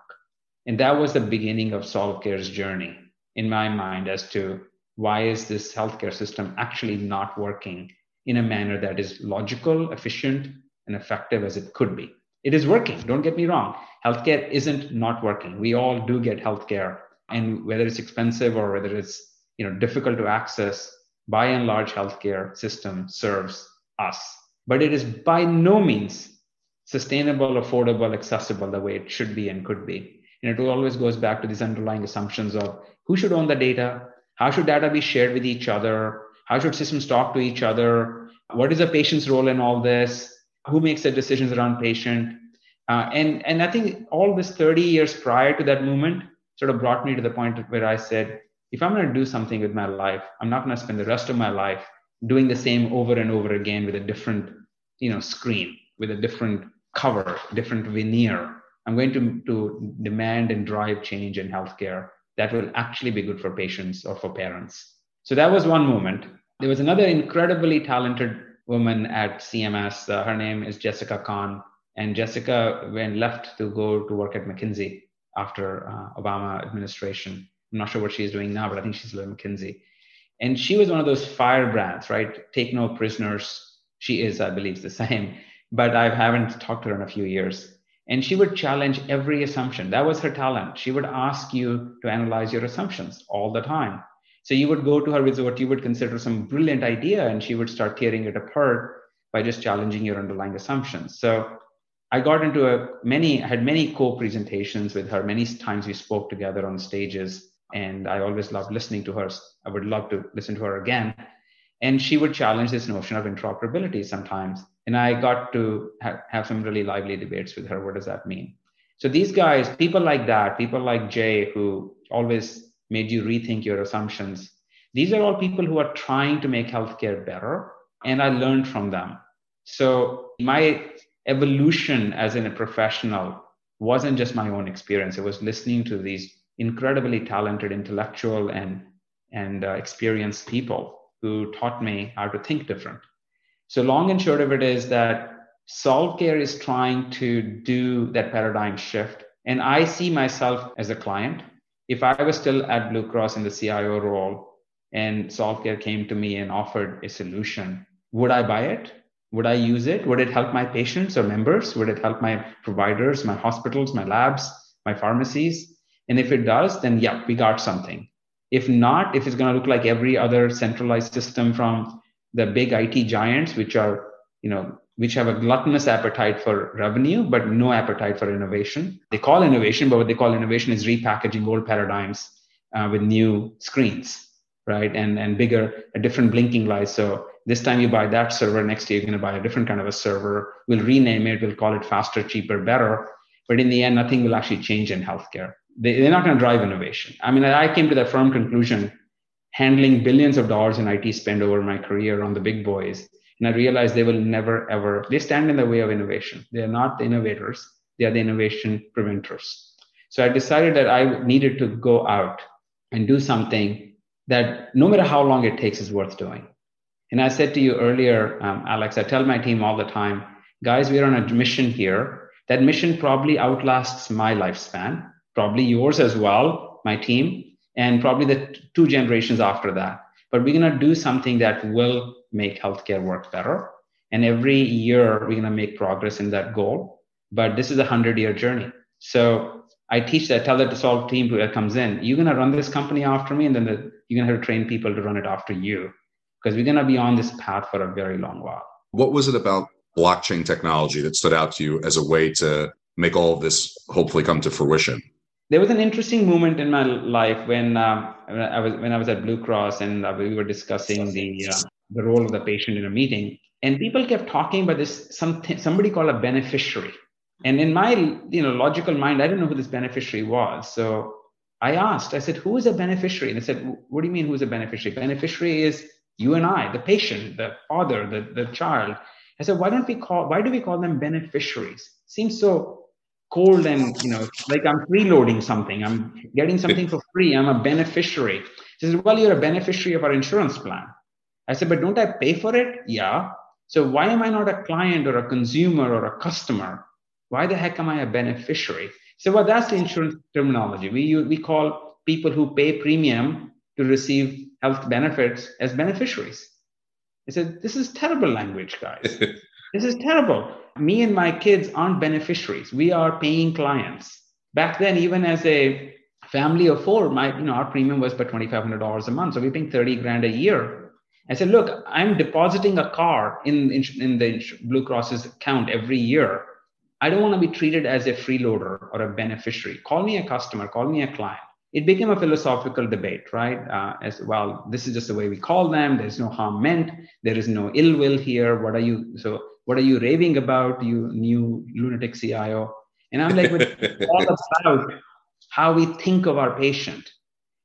[SPEAKER 3] And that was the beginning of SolveCare's journey in my mind as to why is this healthcare system actually not working in a manner that is logical, efficient, and effective as it could be. It is working, don't get me wrong. Healthcare isn't not working. We all do get healthcare, and whether it's expensive or whether it's you know difficult to access, by and large, healthcare system serves us. But it is by no means sustainable, affordable, accessible the way it should be and could be. And it always goes back to these underlying assumptions of who should own the data, how should data be shared with each other, how should systems talk to each other, what is the patient's role in all this, who makes the decisions around patient. Uh, and, and I think all this 30 years prior to that movement sort of brought me to the point where I said, if I'm going to do something with my life, I'm not going to spend the rest of my life doing the same over and over again with a different, you know, screen, with a different cover, different veneer. I'm going to, to demand and drive change in healthcare that will actually be good for patients or for parents. So that was one moment. There was another incredibly talented woman at CMS. Uh, her name is Jessica Kahn. And Jessica went left to go to work at McKinsey after uh, Obama administration. I'm not sure what she's doing now, but I think she's at McKinsey. And she was one of those firebrands, right? Take no prisoners. She is, I believe, the same. But I haven't talked to her in a few years. And she would challenge every assumption. That was her talent. She would ask you to analyze your assumptions all the time. So you would go to her with what you would consider some brilliant idea, and she would start tearing it apart by just challenging your underlying assumptions. So I got into a many I had many co-presentations with her. Many times we spoke together on stages, and I always loved listening to her. I would love to listen to her again. And she would challenge this notion of interoperability sometimes. And I got to ha- have some really lively debates with her. What does that mean? So these guys, people like that, people like Jay, who always made you rethink your assumptions, these are all people who are trying to make healthcare better. And I learned from them. So my evolution as in a professional wasn't just my own experience. It was listening to these incredibly talented intellectual and, and uh, experienced people who taught me how to think different. So, long and short of it is that SolveCare is trying to do that paradigm shift. And I see myself as a client. If I was still at Blue Cross in the CIO role and SolveCare came to me and offered a solution, would I buy it? Would I use it? Would it help my patients or members? Would it help my providers, my hospitals, my labs, my pharmacies? And if it does, then yeah, we got something. If not, if it's going to look like every other centralized system from the big IT giants, which are you know, which have a gluttonous appetite for revenue, but no appetite for innovation. They call innovation, but what they call innovation is repackaging old paradigms uh, with new screens, right? And and bigger, a different blinking lights. So this time you buy that server, next year you're going to buy a different kind of a server. We'll rename it. We'll call it faster, cheaper, better. But in the end, nothing will actually change in healthcare. They, they're not going to drive innovation. I mean, I came to the firm conclusion handling billions of dollars in IT spend over my career on the big boys. And I realized they will never, ever, they stand in the way of innovation. They are not the innovators, they are the innovation preventers. So I decided that I needed to go out and do something that no matter how long it takes is worth doing. And I said to you earlier, um, Alex, I tell my team all the time, guys, we're on a mission here. That mission probably outlasts my lifespan, probably yours as well, my team and probably the two generations after that. But we're going to do something that will make healthcare work better. And every year, we're going to make progress in that goal. But this is a 100 year journey. So I teach that, tell that to solve team that comes in, you're going to run this company after me, and then the, you're going to have to train people to run it after you because we're going to be on this path for a very long while.
[SPEAKER 2] What was it about blockchain technology that stood out to you as a way to make all of this hopefully come to fruition?
[SPEAKER 3] There was an interesting moment in my life when, when I was when I was at Blue Cross and uh, we were discussing the uh, the role of the patient in a meeting, and people kept talking about this something somebody called a beneficiary, and in my you know logical mind, I didn't know who this beneficiary was, so I asked, I said, who is a beneficiary? And they said, what do you mean who is a beneficiary? Beneficiary is you and I, the patient, the father, the, the child. I said, why don't we call, why do we call them beneficiaries? Seems so cold and you know like i'm freeloading something. I'm getting something for free. I'm a beneficiary. He says well you're a beneficiary of our insurance plan. I said but don't i pay for it? Yeah. So why am i not a client or a consumer or a customer? Why the heck am i a beneficiary? So well that's the insurance terminology. We we call people who pay premium to receive health benefits as beneficiaries. I said this is terrible language guys. This is terrible me and my kids aren't beneficiaries. We are paying clients. Back then, even as a family of four, my you know our premium was about twenty five hundred dollars a month, so we're paying thirty grand a year. I said, look, I'm depositing a car in, in, in the Blue Cross's account every year. I don't want to be treated as a freeloader or a beneficiary. Call me a customer, call me a client. It became a philosophical debate, right? Uh, as well, this is just the way we call them. There's no harm meant. There is no ill will here. What are you? So what are you raving about, you new lunatic CIO? And I'm like, it's all about how we think of our patient.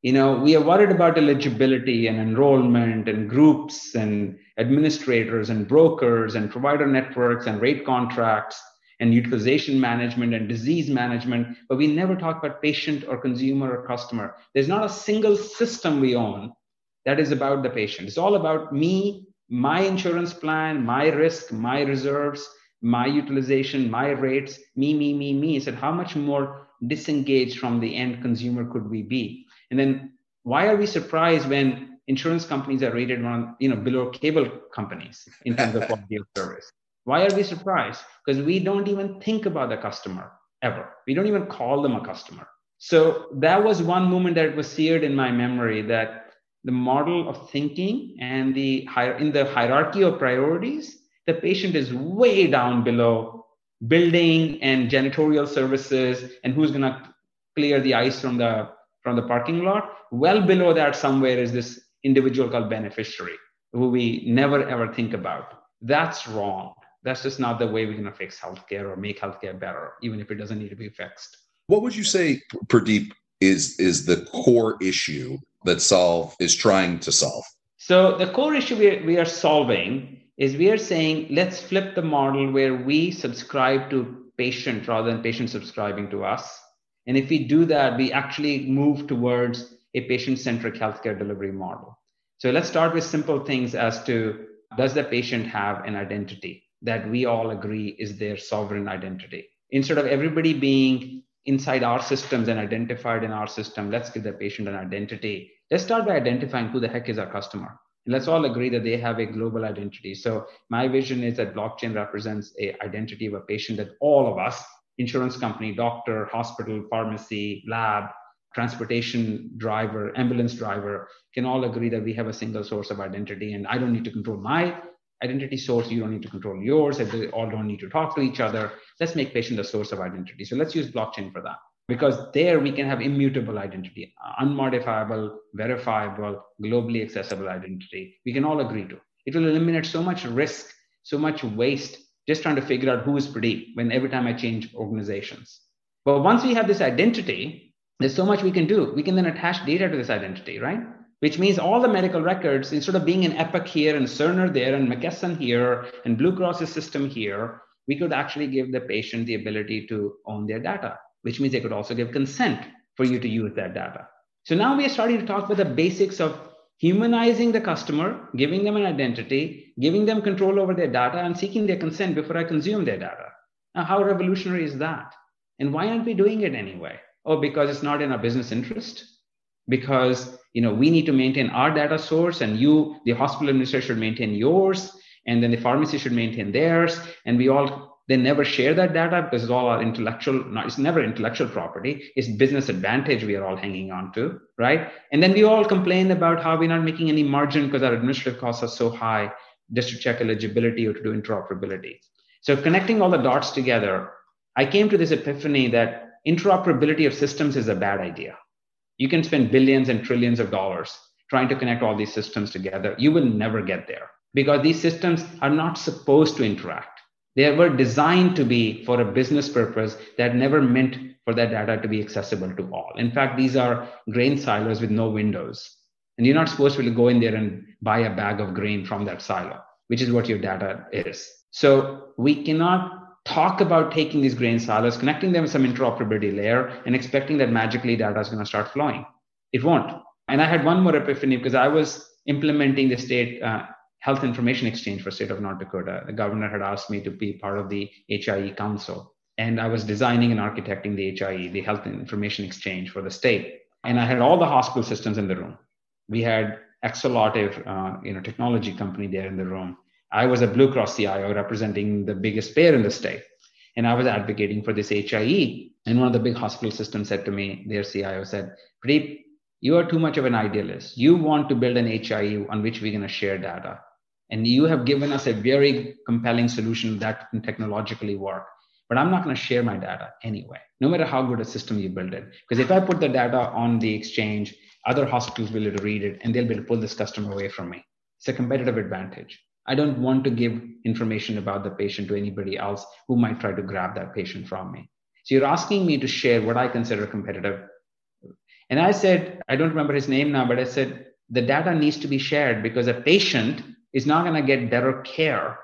[SPEAKER 3] You know, we are worried about eligibility and enrollment and groups and administrators and brokers and provider networks and rate contracts and utilization management and disease management, but we never talk about patient or consumer or customer. There's not a single system we own that is about the patient. It's all about me my insurance plan, my risk, my reserves, my utilization, my rates, me, me, me, me. I said, how much more disengaged from the end consumer could we be? And then why are we surprised when insurance companies are rated on, you know, below cable companies in terms of quality of service? Why are we surprised? Because we don't even think about the customer ever. We don't even call them a customer. So that was one moment that was seared in my memory that the model of thinking and the in the hierarchy of priorities, the patient is way down below building and janitorial services and who's going to clear the ice from the from the parking lot. Well below that somewhere is this individual called beneficiary who we never ever think about. That's wrong. That's just not the way we're going to fix healthcare or make healthcare better, even if it doesn't need to be fixed.
[SPEAKER 2] What would you say, Pradeep, is is the core issue that solve is trying to solve?
[SPEAKER 3] So the core issue we are, we are solving is we are saying let's flip the model where we subscribe to patient rather than patient subscribing to us. And if we do that, we actually move towards a patient-centric healthcare delivery model. So let's start with simple things as to does the patient have an identity that we all agree is their sovereign identity? Instead of everybody being inside our systems and identified in our system, let's give the patient an identity let's start by identifying who the heck is our customer. And let's all agree that they have a global identity. So my vision is that blockchain represents a identity of a patient that all of us, insurance company, doctor, hospital, pharmacy, lab, transportation driver, ambulance driver, can all agree that we have a single source of identity. And I don't need to control my identity source. You don't need to control yours. If they all don't need to talk to each other, let's make patient the source of identity. So let's use blockchain for that because there we can have immutable identity, unmodifiable, verifiable, globally accessible identity. We can all agree to. It will eliminate so much risk, so much waste, just trying to figure out who is Pradeep when every time I change organizations. But once we have this identity, there's so much we can do. We can then attach data to this identity, right? Which means all the medical records, instead of being an Epic here and Cerner there and McKesson here and Blue Cross's system here, we could actually give the patient the ability to own their data which means they could also give consent for you to use that data. So now we are starting to talk about the basics of humanizing the customer, giving them an identity, giving them control over their data, and seeking their consent before I consume their data. Now, how revolutionary is that? And why aren't we doing it anyway? Oh, because it's not in our business interest. Because you know we need to maintain our data source, and you, the hospital administrator, should maintain yours, and then the pharmacy should maintain theirs, and we all they never share that data because it's all our intellectual not, it's never intellectual property. It's business advantage we are all hanging on to right? And then we all complain about how we're not making any margin because our administrative costs are so high just to check eligibility or to do interoperability. So connecting all the dots together i came to this epiphany that interoperability of systems is a bad idea. You can spend billions and trillions of dollars trying to connect all these systems together. You will never get there because these systems are not supposed to interact they were designed to be for a business purpose that never meant for that data to be accessible to all. In fact, these are grain silos with no windows. And you're not supposed to go in there and buy a bag of grain from that silo, which is what your data is. So we cannot talk about taking these grain silos, connecting them with some interoperability layer, and expecting that magically data is going to start flowing. It won't. And I had one more epiphany because I was implementing the state uh, Health Information Exchange for state of North Dakota. The governor had asked me to be part of the HIE council. And I was designing and architecting the HIE, the Health Information Exchange for the state. And I had all the hospital systems in the room. We had Excelotive, uh, you know, technology company there in the room. I was a Blue Cross CIO representing the biggest payer in the state. And I was advocating for this HIE. And one of the big hospital systems said to me, their CIO said, Pradeep, you are too much of an idealist. You want to build an HIE on which we're going to share data. And you have given us a very compelling solution that can technologically work. But I'm not going to share my data anyway, no matter how good a system you build it. Because if I put the data on the exchange, other hospitals will be able to read it and they'll be able to pull this customer away from me. It's a competitive advantage. I don't want to give information about the patient to anybody else who might try to grab that patient from me. So you're asking me to share what I consider competitive. And I said, I don't remember his name now, but I said, the data needs to be shared because a patient is not going to get better care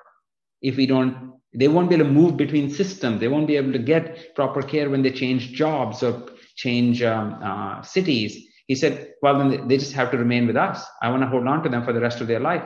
[SPEAKER 3] if we don't they won't be able to move between systems. They won't be able to get proper care when they change jobs or change um, uh, cities. He said well then they just have to remain with us. I want to hold on to them for the rest of their life.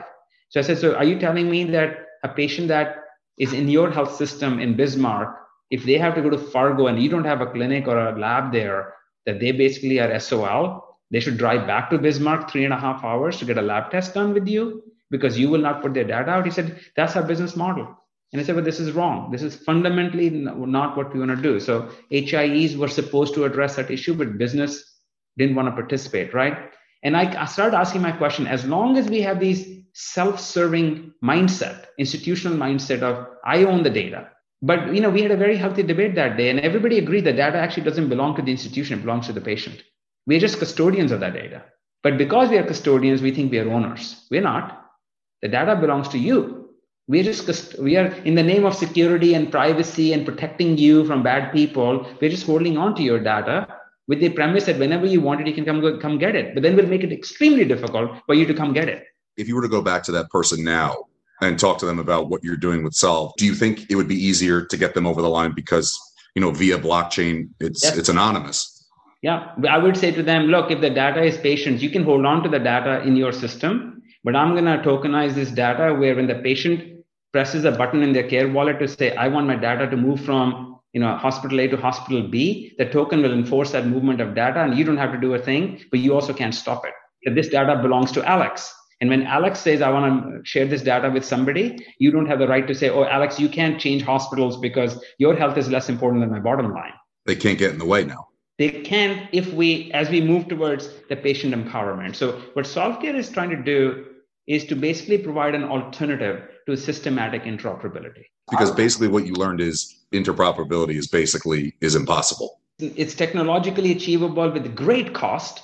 [SPEAKER 3] So i said so are you telling me that a patient that is in your health system in bismarck if they have to go to fargo and you don't have a clinic or a lab there that they basically are sol they should drive back to bismarck three and a half hours to get a lab test done with you because you will not put their data out. He said, that's our business model. And I said, well, this is wrong. This is fundamentally not what we want to do. So HIEs were supposed to address that issue, but business didn't want to participate, right? And I, I started asking my question, as long as we have these self-serving mindset, institutional mindset of I own the data. But you know, we had a very healthy debate that day, and everybody agreed that data actually doesn't belong to the institution, it belongs to the patient. We're just custodians of that data. But because we are custodians, we think we are owners. We're not. The data belongs to you. We're just we are in the name of security and privacy and protecting you from bad people. We're just holding on to your data with the premise that whenever you want it, you can come come get it. But then we'll make it extremely difficult for you to come get it.
[SPEAKER 2] If you were to go back to that person now and talk to them about what you're doing with Solve, do you think it would be easier to get them over the line because you know via blockchain it's yes. it's anonymous?
[SPEAKER 3] Yeah, I would say to them, look, if the data is patient, you can hold on to the data in your system but I'm going to tokenize this data where when the patient presses a button in their care wallet to say, I want my data to move from you know, hospital A to hospital B, the token will enforce that movement of data and you don't have to do a thing, but you also can't stop it. This data belongs to Alex. And when Alex says, I want to share this data with somebody, you don't have the right to say, oh, Alex, you can't change hospitals because your health is less important than my bottom line.
[SPEAKER 2] They can't get in the way now.
[SPEAKER 3] They can't if we, as we move towards the patient empowerment. So what SolveCare is trying to do is to basically provide an alternative to systematic interoperability.
[SPEAKER 2] Because basically what you learned is interoperability is basically is impossible.
[SPEAKER 3] It's technologically achievable with great cost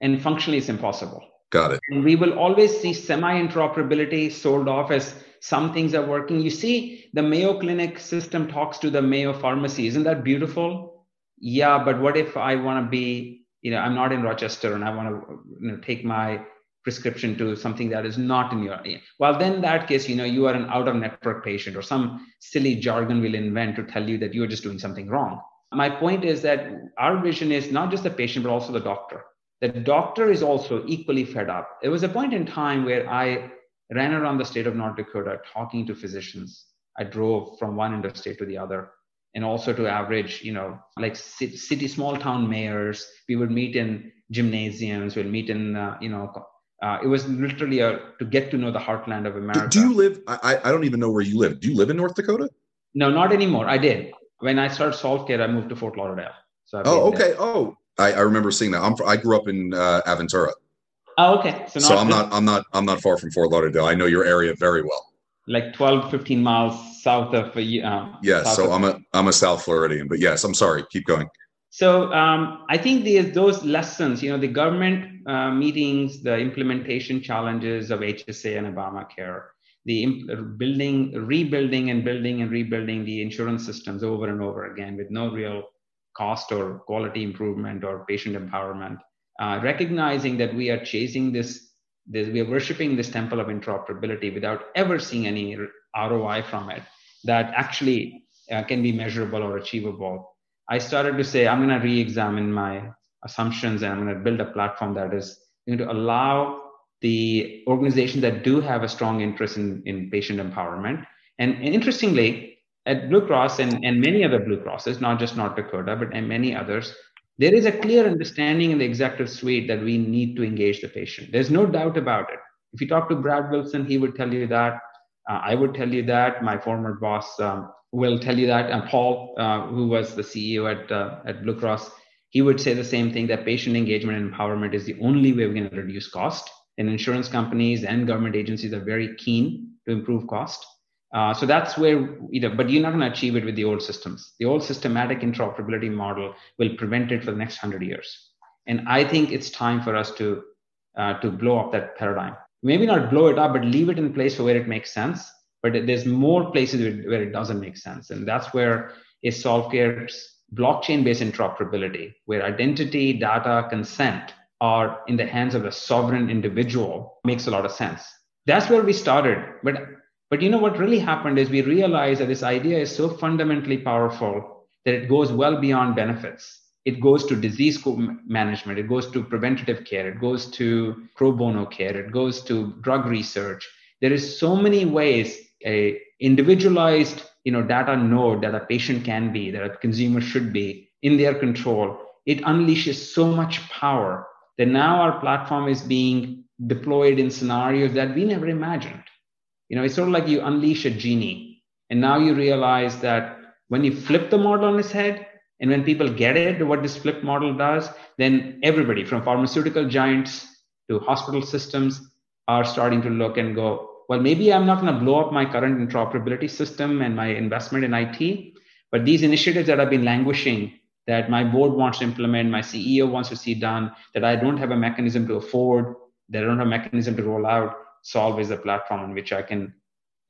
[SPEAKER 3] and functionally it's impossible.
[SPEAKER 2] Got it.
[SPEAKER 3] And we will always see semi-interoperability sold off as some things are working. You see, the Mayo Clinic system talks to the Mayo pharmacy. Isn't that beautiful? Yeah, but what if I want to be, you know, I'm not in Rochester and I want to you know, take my prescription to something that is not in your well then that case you know you are an out of network patient or some silly jargon will invent to tell you that you're just doing something wrong. My point is that our vision is not just the patient but also the doctor. The doctor is also equally fed up. There was a point in time where i ran around the state of north dakota talking to physicians. I drove from one interstate to the other and also to average you know like city small town mayors. We would meet in gymnasiums. We'll meet in uh, you know uh, it was literally a, to get to know the heartland of America.
[SPEAKER 2] Do, do you live? I, I don't even know where you live. Do you live in North Dakota?
[SPEAKER 3] No, not anymore. I did when I started Care. I moved to Fort Lauderdale.
[SPEAKER 2] So oh, okay. There. Oh, I, I, remember seeing that. I'm, I grew up in uh, Aventura.
[SPEAKER 3] Oh, okay.
[SPEAKER 2] So, so I'm not. I'm not. I'm not far from Fort Lauderdale. I know your area very well.
[SPEAKER 3] Like 12, 15 miles south of. Uh,
[SPEAKER 2] yes. So I'm a. I'm a South Floridian, but yes, I'm sorry. Keep going.
[SPEAKER 3] So um, I think the, those lessons, you know, the government uh, meetings, the implementation challenges of HSA and Obamacare, the imp- building, rebuilding and building and rebuilding the insurance systems over and over again with no real cost or quality improvement or patient empowerment, uh, recognizing that we are chasing this, this, we are worshiping this temple of interoperability without ever seeing any ROI from it that actually uh, can be measurable or achievable. I started to say, I'm going to re examine my assumptions and I'm going to build a platform that is going to allow the organizations that do have a strong interest in, in patient empowerment. And, and interestingly, at Blue Cross and, and many other Blue Crosses, not just North Dakota, but and many others, there is a clear understanding in the executive suite that we need to engage the patient. There's no doubt about it. If you talk to Brad Wilson, he would tell you that. Uh, I would tell you that. My former boss, um, will tell you that. And Paul, uh, who was the CEO at, uh, at Blue Cross, he would say the same thing that patient engagement and empowerment is the only way we're going to reduce cost. And insurance companies and government agencies are very keen to improve cost. Uh, so that's where, know, but you're not going to achieve it with the old systems. The old systematic interoperability model will prevent it for the next hundred years. And I think it's time for us to uh, to blow up that paradigm. Maybe not blow it up, but leave it in place for where it makes sense but there's more places where it doesn't make sense. And that's where is SolveCare's blockchain-based interoperability, where identity, data, consent are in the hands of a sovereign individual makes a lot of sense. That's where we started. But but you know what really happened is we realized that this idea is so fundamentally powerful that it goes well beyond benefits. It goes to disease management, it goes to preventative care, it goes to pro bono care, it goes to drug research. There is so many ways a individualized you know data node that a patient can be that a consumer should be in their control. It unleashes so much power that now our platform is being deployed in scenarios that we never imagined. You know it's sort of like you unleash a genie and now you realize that when you flip the model on its head and when people get it what this flipped model does then everybody from pharmaceutical giants to hospital systems are starting to look and go well, maybe I'm not going to blow up my current interoperability system and my investment in IT, but these initiatives that have been languishing that my board wants to implement, my CEO wants to see done, that I don't have a mechanism to afford, that I don't have a mechanism to roll out, Solve is a platform on which I can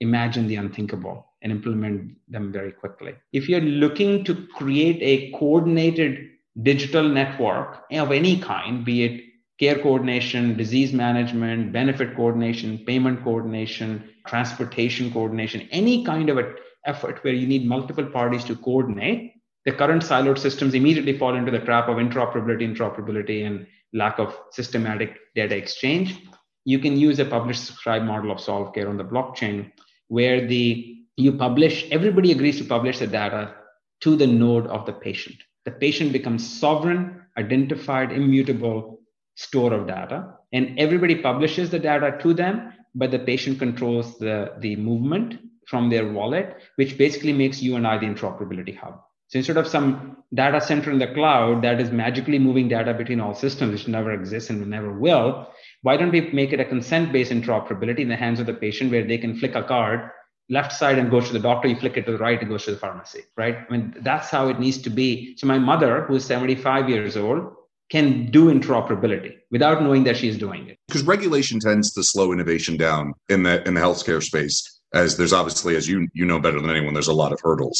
[SPEAKER 3] imagine the unthinkable and implement them very quickly. If you're looking to create a coordinated digital network of any kind, be it care coordination, disease management, benefit coordination, payment coordination, transportation coordination, any kind of an effort where you need multiple parties to coordinate, the current siloed systems immediately fall into the trap of interoperability, interoperability, and lack of systematic data exchange. You can use a publish subscribe model of solve care on the blockchain where the you publish, everybody agrees to publish the data to the node of the patient. The patient becomes sovereign, identified, immutable, store of data and everybody publishes the data to them but the patient controls the, the movement from their wallet which basically makes you and i the interoperability hub so instead of some data center in the cloud that is magically moving data between all systems which never exists and never will Why don't we make it a consent based interoperability in the hands of the patient where they can flick a card left side and goes to the doctor, you flick it to the right, it goes to the pharmacy, right? I mean, that's how it needs to be. So my mother, who's 75 years old, can do interoperability without knowing that she's doing it.
[SPEAKER 2] Because regulation tends to slow innovation down in the in the healthcare space, as there's obviously, as you you know better than anyone, there's a lot of hurdles,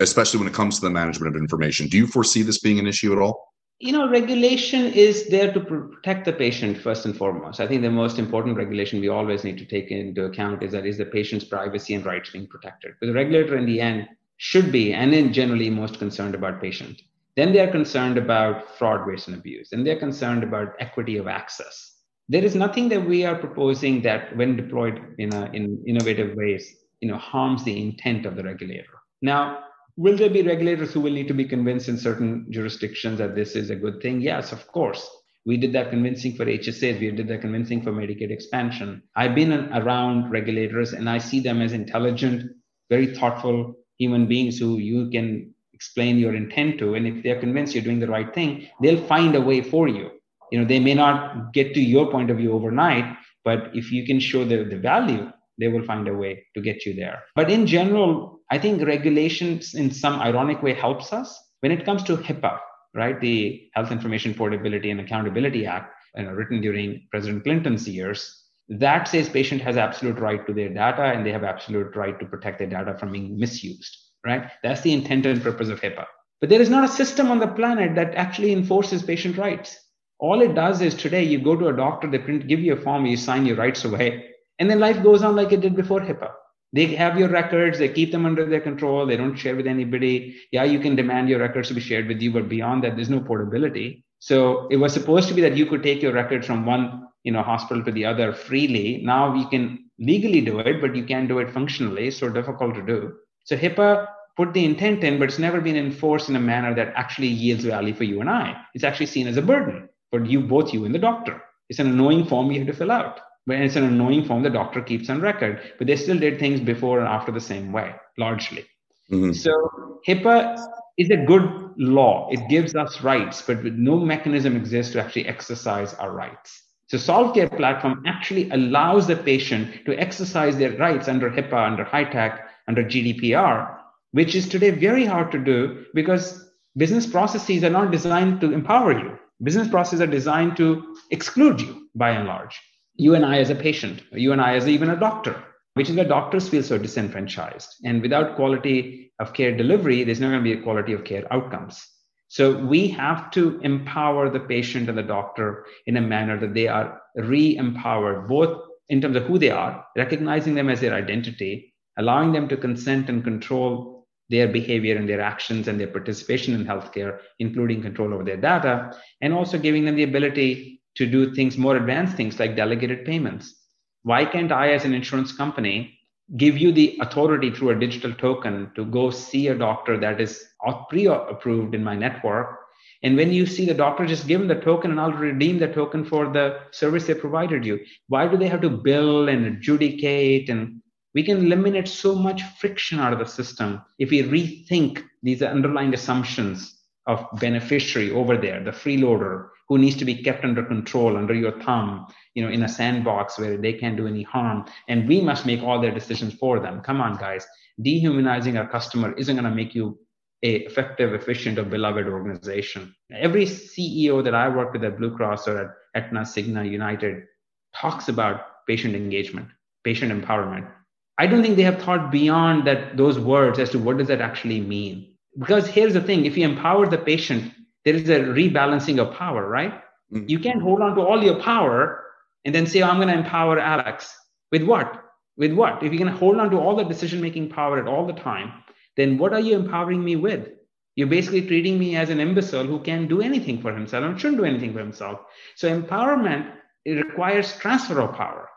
[SPEAKER 2] especially when it comes to the management of information. Do you foresee this being an issue at all?
[SPEAKER 3] you know, regulation is there to protect the patient first and foremost. I think the most important regulation we always need to take into account is that is the patient's privacy and rights being protected. But the regulator in the end should be and in generally most concerned about patient. Then they are concerned about fraud, waste, and abuse. And they're concerned about equity of access. There is nothing that we are proposing that, when deployed in, a, in innovative ways, you know, harms the intent of the regulator. Now, Will there be regulators who will need to be convinced in certain jurisdictions that this is a good thing? Yes, of course. We did that convincing for HSAs. We did that convincing for Medicaid expansion. I've been around regulators and I see them as intelligent, very thoughtful human beings who you can explain your intent to. And if they're convinced you're doing the right thing, they'll find a way for you. You know, they may not get to your point of view overnight, but if you can show the, the value, they will find a way to get you there. But in general, I think regulations in some ironic way helps us when it comes to HIPAA, right? The Health Information Portability and Accountability Act, you know, written during President Clinton's years, that says patient has absolute right to their data and they have absolute right to protect their data from being misused, right? That's the intent and purpose of HIPAA. But there is not a system on the planet that actually enforces patient rights. All it does is today you go to a doctor, they print, give you a form, you sign your rights away, and then life goes on like it did before HIPAA. They have your records, they keep them under their control, they don't share with anybody. Yeah, you can demand your records to be shared with you, but beyond that, there's no portability. So it was supposed to be that you could take your records from one you know, hospital to the other freely. Now you can legally do it, but you can't do it functionally. So difficult to do. So HIPAA put the intent in, but it's never been enforced in a manner that actually yields value for you and I. It's actually seen as a burden for you, both you and the doctor. It's an annoying form you have to fill out when it's an annoying form the doctor keeps on record but they still did things before and after the same way largely mm-hmm. so hipaa is a good law it gives us rights but no mechanism exists to actually exercise our rights so SolveCare platform actually allows the patient to exercise their rights under hipaa under HITECH under gdpr which is today very hard to do because business processes are not designed to empower you business processes are designed to exclude you by and large you and I as a patient, you and I as even a doctor, which is where doctors feel so disenfranchised. And without quality of care delivery, there's not going to be a quality of care outcomes. So we have to empower the patient and the doctor in a manner that they are re-empowered, both in terms of who they are, recognizing them as their identity, allowing them to consent and control their behavior and their actions and their participation in healthcare, including control over their data, and also giving them the ability to do things more advanced things like delegated payments. Why can't i as an insurance company give you the authority through a digital token to go see a doctor that is pre-approved in my network? And when you see the doctor just give them the token and i'll redeem the token for the service they provided you. Why do they have to bill and adjudicate and we can eliminate so much friction out of the system if we rethink these underlying assumptions of beneficiary over there the freeloader who needs to be kept under control under your thumb you know in a sandbox where they can't do any harm and we must make all their decisions for them. Come on guys. Dehumanizing our customer isn't going to make you a effective efficient or beloved organization. Every ceo that i work with at blue cross or at aetna cigna united talks about patient engagement patient empowerment i don't think they have thought beyond that those words as to what does that actually mean because here's the thing if you empower the patient there is a rebalancing of power, right? Mm-hmm. You can't hold on to all your power and then say, oh, I'm going to empower Alex. With what? With what? If you can hold on to all the decision making power at all the time, then what are you empowering me with? You're basically treating me as an imbecile who can't do anything for himself and shouldn't do anything for himself. So empowerment it requires transfer of power,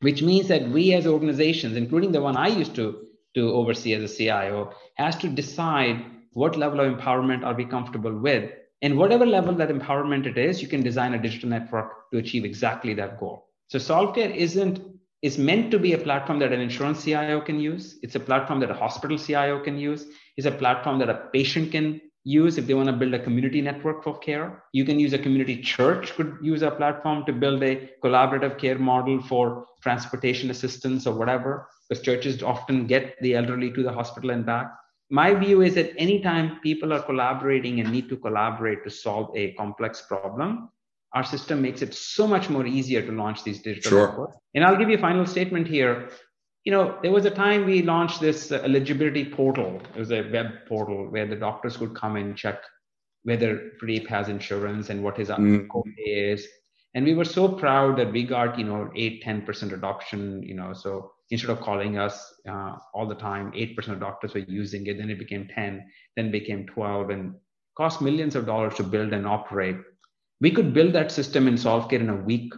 [SPEAKER 3] which means that we as organizations, including the one I used to, to oversee as a CIO, has to decide what level of empowerment are we comfortable with and whatever level that empowerment it is, you can design a digital network to achieve exactly that goal. So SolveCare isn't is meant to be a platform that an insurance CIO can use. It's a platform that a hospital CIO can use. It's a platform that a patient can use if they want to build a community network for care. You can use a community church could use a platform to build a collaborative care model for transportation assistance or whatever, because churches often get the elderly to the hospital and back. My view is that anytime people are collaborating and need to collaborate to solve a complex problem, our system makes it so much more easier to launch these digital
[SPEAKER 2] sure.
[SPEAKER 3] networks. And I'll give you a final statement here you know, there was a time we launched this uh, eligibility portal. It was a web portal where the doctors could come and check whether Pradeep has insurance and what his mm. code is. And we were so proud that we got, you know, 8, 10% adoption, you know, so instead of calling us uh, all the time, 8% of doctors were using it. Then it became 10, then became 12 and cost millions of dollars to build and operate. We could build that system in SolveCare in a week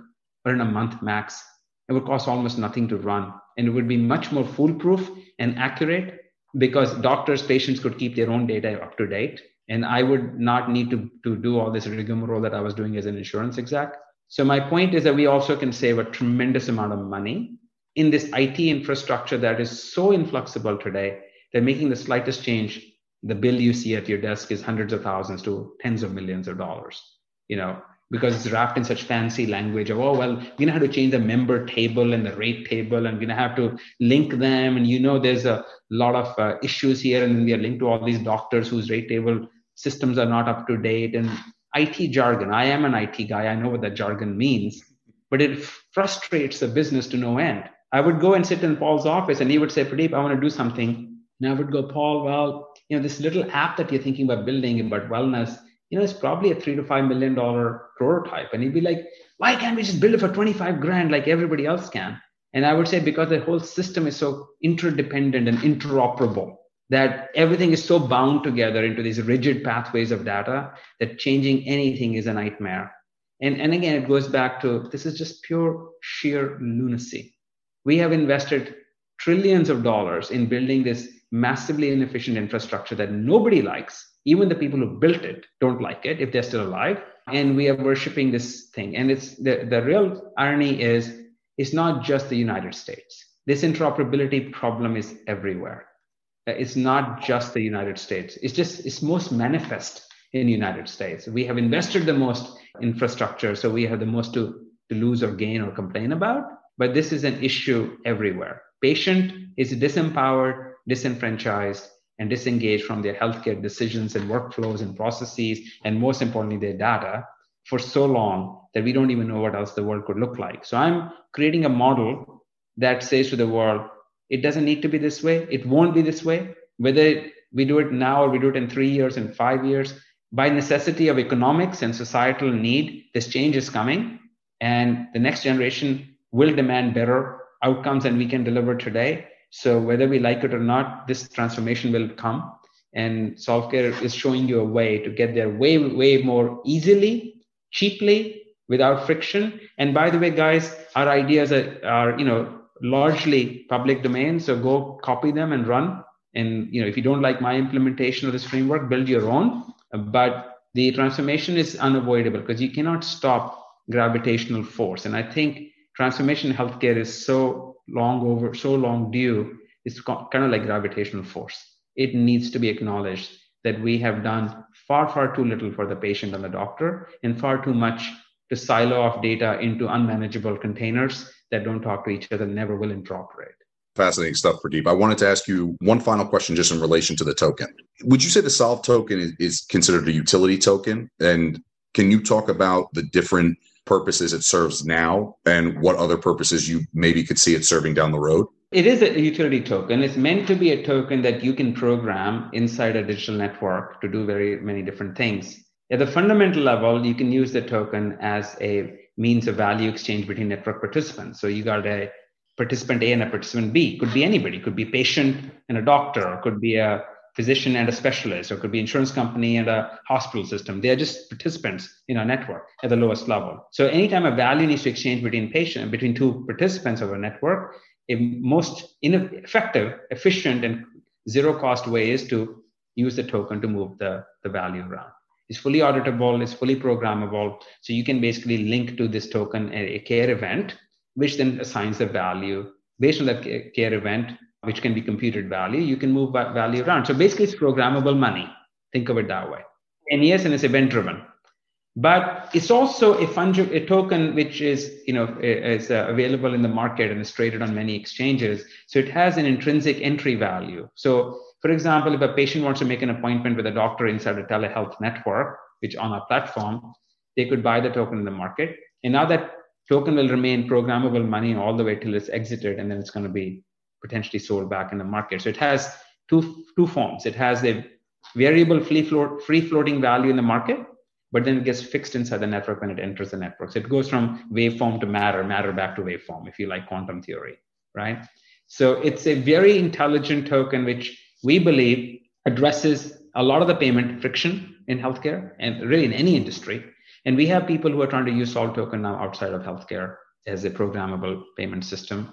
[SPEAKER 3] or in a month max. It would cost almost nothing to run and it would be much more foolproof and accurate because doctors patients could keep their own data up to date. And i would not need to, to do all this rigmarole that i was doing as an insurance exec. So my point is that we also can save a tremendous amount of money in this it infrastructure that is so inflexible today that making the slightest change the bill you see at your desk is hundreds of thousands to tens of millions of dollars you know because it's wrapped in such fancy language of oh well we're gonna have to change the member table and the rate table and we're gonna have to link them and you know there's a lot of uh, issues here and then we are linked to all these doctors whose rate table systems are not up to date and IT jargon. I am an IT guy. I know what that jargon means, but it frustrates the business to no end. I would go and sit in Paul's office and he would say, Pradeep, I want to do something. And I would go, Paul, well, you know, this little app that you're thinking about building about wellness, you know, it's probably a three to five million dollar prototype. And he'd be like, why can't we just build it for 25 grand like everybody else can? And I would say because the whole system is so interdependent and interoperable that everything is so bound together into these rigid pathways of data that changing anything is a nightmare. And, and again, it goes back to this is just pure sheer lunacy. We have invested trillions of dollars in building this massively inefficient infrastructure that nobody likes. Even the people who built it don't like it if they're still alive. And we are worshiping this thing. And it's the, the real irony is it's not just the united states. This interoperability problem is everywhere. Uh, it's not just the united states. It's just it's most manifest in the united states. We have invested the most infrastructure so we have the most to, to lose or gain or complain about. But this is an issue everywhere. Patient is disempowered disenfranchised and disengaged from their healthcare decisions and workflows and processes, and most importantly, their data for so long that we don't even know what else the world could look like. So I'm creating a model that says to the world, it doesn't need to be this way. It won't be this way. Whether we do it now or we do it in three years and five years, by necessity of economics and societal need, this change is coming. And the next generation will demand better outcomes than we can deliver today. So whether we like it or not, this transformation will come. And SolveCare is showing you a way to get there way, way more easily, cheaply, without friction. And by the way, guys, our ideas are, are you know, largely public domain. So go copy them and run. And you know, if you don't like my implementation of this framework, build your own. But the transformation is unavoidable because you cannot stop gravitational force. And I think transformation healthcare is so long over, so long due, is kind of like gravitational force. It needs to be acknowledged that we have done far, far too little for the patient and the doctor, and far too much to silo off data into unmanageable containers that don't talk to each other, never will interoperate.
[SPEAKER 2] Fascinating stuff, Pradeep. I wanted to ask you one final question just in relation to the token. Would you say the Solve token is, is considered a utility token? And can you talk about the different purposes it serves now and what other purposes you maybe could see it serving down the road?
[SPEAKER 3] It is a utility token. It's meant to be a token that you can program inside a digital network to do very many different things. At the fundamental level, you can use the token as a means of value exchange between network participants. So you got a participant A and a participant B. Could be anybody. Could be patient and a doctor. Could be a physician and a specialist, or it could be insurance company and a hospital system. They are just participants in our network at the lowest level. So anytime a value needs to exchange between patient between two participants of a network, a most effective, efficient, and zero cost way is to use the token to move the, the value around. It's fully auditable, it's fully programmable. So you can basically link to this token a, a care event, which then assigns the value based on that care event which can be computed value, you can move that value around. So basically, it's programmable money. Think of it that way. And yes, and it's event driven. But it's also a fungible a token which is you know is uh, available in the market and is traded on many exchanges. So it has an intrinsic entry value. So for example, if a patient wants to make an appointment with a doctor inside a telehealth network, which on our platform, they could buy the token in the market. And now that token will remain programmable money all the way till it's exited, and then it's going to be potentially sold back in the market. So it has two two forms. It has the variable free float free floating value in the market, but then it gets fixed inside the network when it enters the network. So it goes from waveform to matter, matter back to waveform, if you like quantum theory, right? So it's a very intelligent token which we believe addresses a lot of the payment friction in healthcare and really in any industry. And we have people who are trying to use Solve Token now outside of healthcare as a programmable payment system.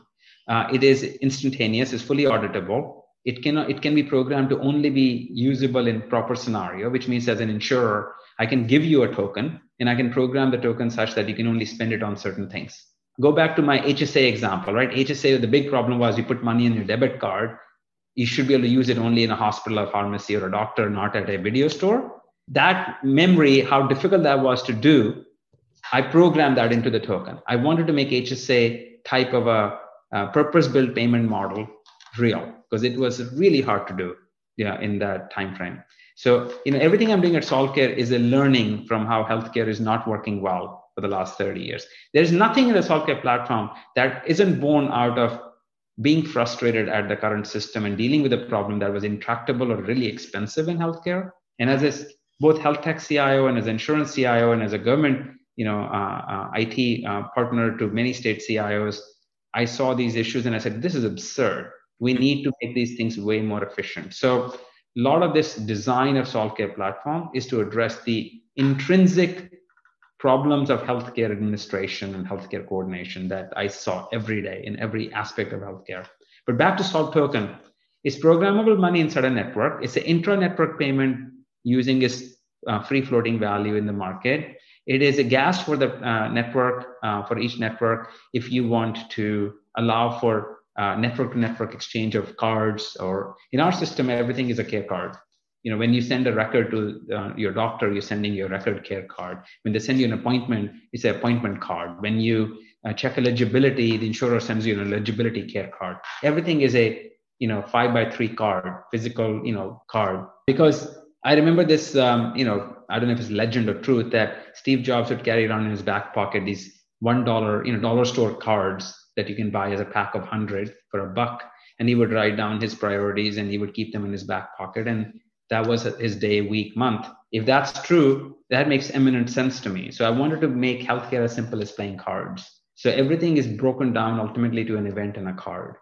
[SPEAKER 3] Uh, it is instantaneous, it's fully auditable. It can, it can be programmed to only be usable in proper scenario, which means as an insurer, I can give you a token and I can program the token such that you can only spend it on certain things. Go back to my HSA example, right? HSA, the big problem was you put money in your debit card. You should be able to use it only in a hospital or pharmacy or a doctor, not at a video store. That memory, how difficult that was to do, I programmed that into the token. I wanted to make HSA type of a, a purpose-built payment model real because it was really hard to do yeah, in that time frame. So, you know, everything I'm doing at SolveCare is a learning from how healthcare is not working well for the last 30 years. There's nothing in the SolveCare platform that isn't born out of being frustrated at the current system and dealing with a problem that was intractable or really expensive in healthcare. And as a, both health tech CIO and as insurance CIO and as a government, you know, uh, uh, IT uh, partner to many state CIOs, I saw these issues and I said, this is absurd. We need to make these things way more efficient. So a lot of this design of SolveCare platform is to address the intrinsic problems of healthcare administration and healthcare coordination that I saw every day in every aspect of healthcare. But back to Solve Token, it's programmable money inside a network. It's an intra-network payment using its uh, free floating value in the market. It is a gas for the uh, network, uh, for each network, if you want to allow for network to network exchange of cards or in our system everything is a care card. You know when you send a record to uh, your doctor you're sending your record care card. When they send you an appointment it's an appointment card. When you uh, check eligibility the insurer sends you an eligibility care card. Everything is a you know five by three card physical you know card. Because i remember this um, you know i don't know if it's legend or truth that steve jobs would carry around in his back pocket these one dollar you know dollar store cards that you can buy as a pack of 100 for a buck. And he would write down his priorities and he would keep them in his back pocket. And that was his day week month. If that's true that makes eminent sense to me. So i wanted to make healthcare as simple as playing cards. So everything is broken down ultimately to an event and a card.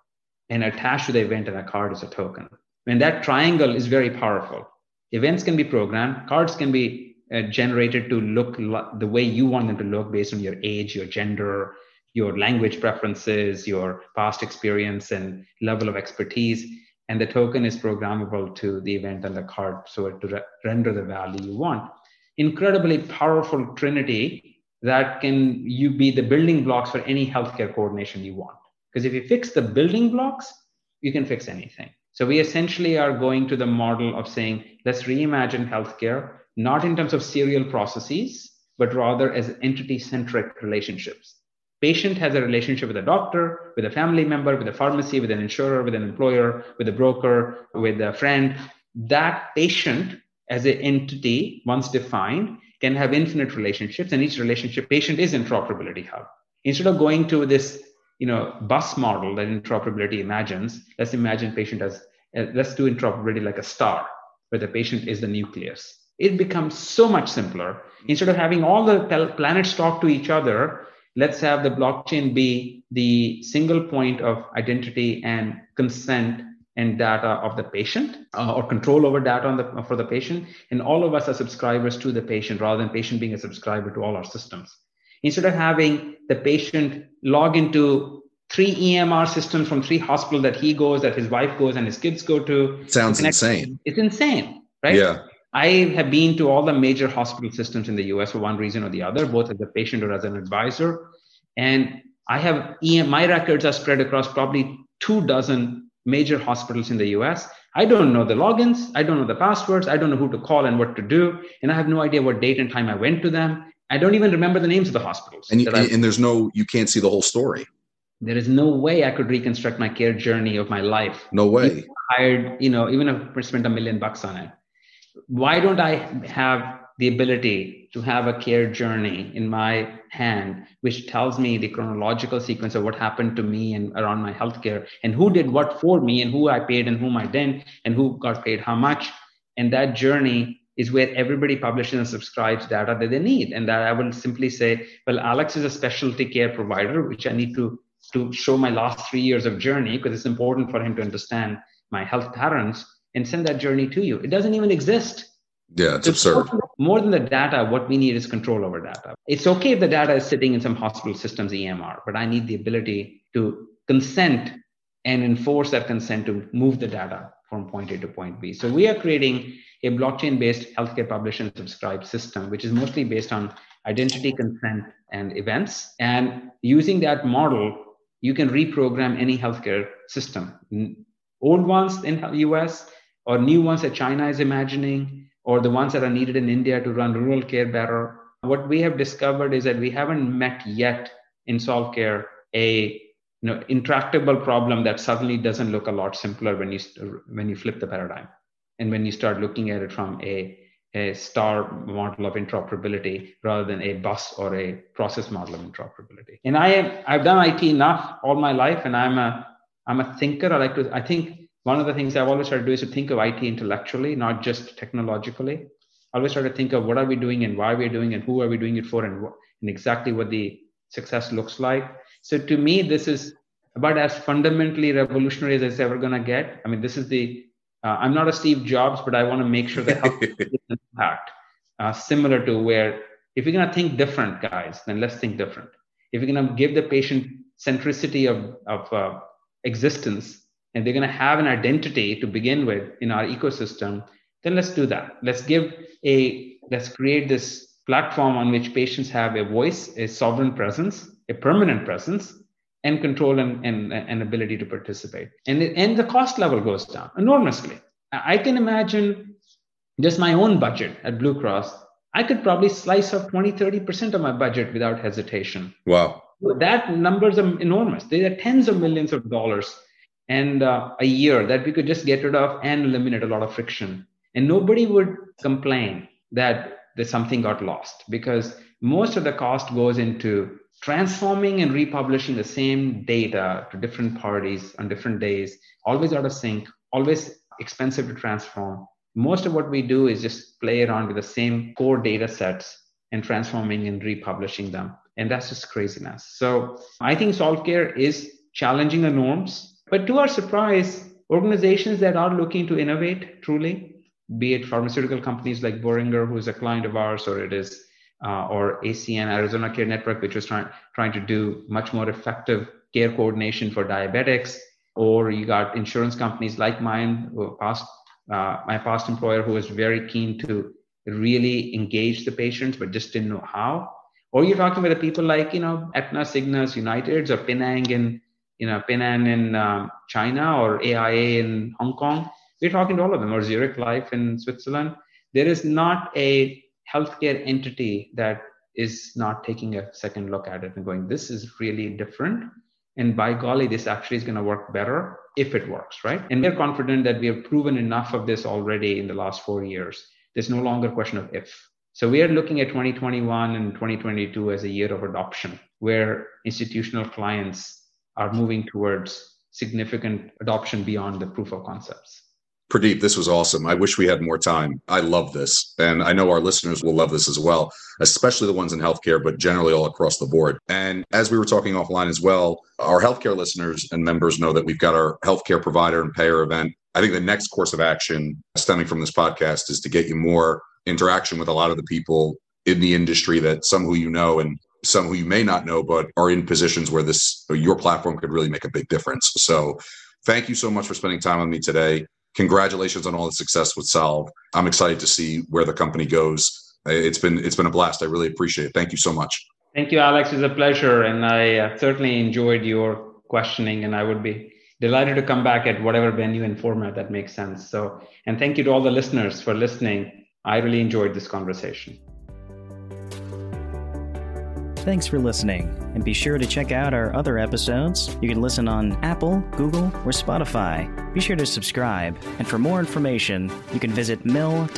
[SPEAKER 3] And attached to the event and a card is a token. And that triangle is very powerful events can be programmed cards can be uh, generated to look lo- the way you want them to look based on your age your gender your language preferences, your past experience, and level of expertise. And the token is programmable to the event and the card so to re- render the value you want. Incredibly powerful trinity that can you be the building blocks for any healthcare coordination you want. Because if you fix the building blocks, you can fix anything. So we essentially are going to the model of saying, let's reimagine healthcare, not in terms of serial processes, but rather as entity centric relationships. Patient has a relationship with a doctor with a family member with a pharmacy with an insurer with an employer with a broker with a friend. That patient as an entity once defined can have infinite relationships and each relationship patient is interoperability hub. Instead of going to this you know bus model that interoperability imagines let's imagine patient as uh, let's do interoperability like a star where the patient is the nucleus it becomes so much simpler instead of having all the planets talk to each other let's have the blockchain be the single point of identity and consent and data of the patient uh, or control over data the, for the patient. And all of us are subscribers to the patient rather than patient being a subscriber to all our systems. Instead of having the patient log into three EMR systems from three hospitals that he goes, that his wife goes, and his kids go to.
[SPEAKER 2] Sounds insane.
[SPEAKER 3] It's insane, right?
[SPEAKER 2] Yeah.
[SPEAKER 3] I have been to all the major hospital systems in the US for one reason or the other, both as a patient or as an advisor. And I have EM, my records are spread across probably two dozen major hospitals in the US. I don't know the logins, I don't know the passwords, I don't know who to call and what to do, and I have no idea what date and time I went to them. I don't even remember the names of the hospitals.
[SPEAKER 2] And, you, and there's no, you can't see the whole story.
[SPEAKER 3] There is no way I could reconstruct my care journey of my life.
[SPEAKER 2] No way.
[SPEAKER 3] hired, you know, even if I spent a million bucks on it. Why don't I have the ability to have a care journey in my hand, which tells me the chronological sequence of what happened to me and around my healthcare and who did what for me and who I paid and whom I didn't and who got paid how much. And that journey is where everybody publishes and subscribes data that they need. And that I will simply say, well, Alex is a specialty care provider, which I need to, to show my last three years of journey because it's important for him to understand my health patterns and send that journey to you. It doesn't even exist
[SPEAKER 2] yeah, it's, absurd.
[SPEAKER 3] More than the data, what we need is control over data. It's okay if the data is sitting in some hospital systems EMR, but I need the ability to consent and enforce that consent to move the data from point A to point B. So we are creating a blockchain-based healthcare publish and subscribe system, which is mostly based on identity, consent, and events. And using that model, you can reprogram any healthcare system. Old ones in the US or new ones that China is imagining or the ones that are needed in India to run rural care better. What we have discovered is that we haven't met yet in solve care a you know, intractable problem that suddenly doesn't look a lot simpler when you when you flip the paradigm and when you start looking at it from a a star model of interoperability rather than a bus or a process model of interoperability. And I have I've done IT enough all my life, and I'm a I'm a thinker. I like to I think one of the things I've always tried to do is to think of IT intellectually, not just technologically. I always try to think of what are we doing and why we're doing and who are we doing it for and, and exactly what the success looks like. So to me, this is about as fundamentally revolutionary as it's ever going to get. I mean, this is the, uh, I'm not a Steve Jobs, but I want to make sure that helps impact uh, similar to where if you're going to think different, guys, then let's think different. If you're going to give the patient centricity of, of uh, existence, and they're going to have an identity to begin with in our ecosystem, then let's do that. Let's give a, let's create this platform on which patients have a voice, a sovereign presence, a permanent presence, and control and, and, and ability to participate. And, and the cost level goes down enormously. I can imagine just my own budget at Blue Cross. I could probably slice off 20, 30% of my budget without hesitation.
[SPEAKER 2] Wow.
[SPEAKER 3] That numbers are enormous. They are tens of millions of dollars and uh, a year that we could just get rid of and eliminate a lot of friction. And nobody would complain that there's something got lost because most of the cost goes into transforming and republishing the same data to different parties on different days, always out of sync, always expensive to transform. Most of what we do is just play around with the same core data sets and transforming and republishing them. And that's just craziness. So I think solve care is challenging the norms but to our surprise, organizations that are looking to innovate truly, be it pharmaceutical companies like Boehringer, who is a client of ours, or it is uh, or ACN Arizona Care Network, which was trying trying to do much more effective care coordination for diabetics, or you got insurance companies like mine, past uh, my past employer, who was very keen to really engage the patients, but just didn't know how. Or you're talking about the people like you know Aetna, Cigna's, United's, or Penang in you know, Ping-An in um, China or AIA in Hong Kong. We're talking to all of them, or Zurich Life in Switzerland. There is not a healthcare entity that is not taking a second look at it and going, this is really different. And by golly, this actually is going to work better if it works, right? And we're confident that we have proven enough of this already in the last four years. There's no longer a question of if. So we are looking at 2021 and 2022 as a year of adoption, where institutional clients are moving towards significant adoption beyond the proof of concepts.
[SPEAKER 2] Pradeep, this was awesome. I wish we had more time. I love this. And I know our listeners will love this as well, especially the ones in healthcare, but generally all across the board. And as we were talking offline as well, our healthcare listeners and members know that we've got our healthcare provider and payer event. I think the next course of action stemming from this podcast is to get you more interaction with a lot of the people in the industry that some who you know and some who you may not know, but are in positions where this your platform could really make a big difference. So, thank you so much for spending time with me today. Congratulations on all the success with Solve. I'm excited to see where the company goes. It's been it's been a blast. I really appreciate it. Thank you so much.
[SPEAKER 3] Thank you, Alex. It's a pleasure, and I uh, certainly enjoyed your questioning. And I would be delighted to come back at whatever venue and format that makes sense. So, and thank you to all the listeners for listening. I really enjoyed this conversation.
[SPEAKER 4] Thanks for listening, and be sure to check out our other episodes. You can listen on Apple, Google, or Spotify. Be sure to subscribe, and for more information, you can visit mill-all.com.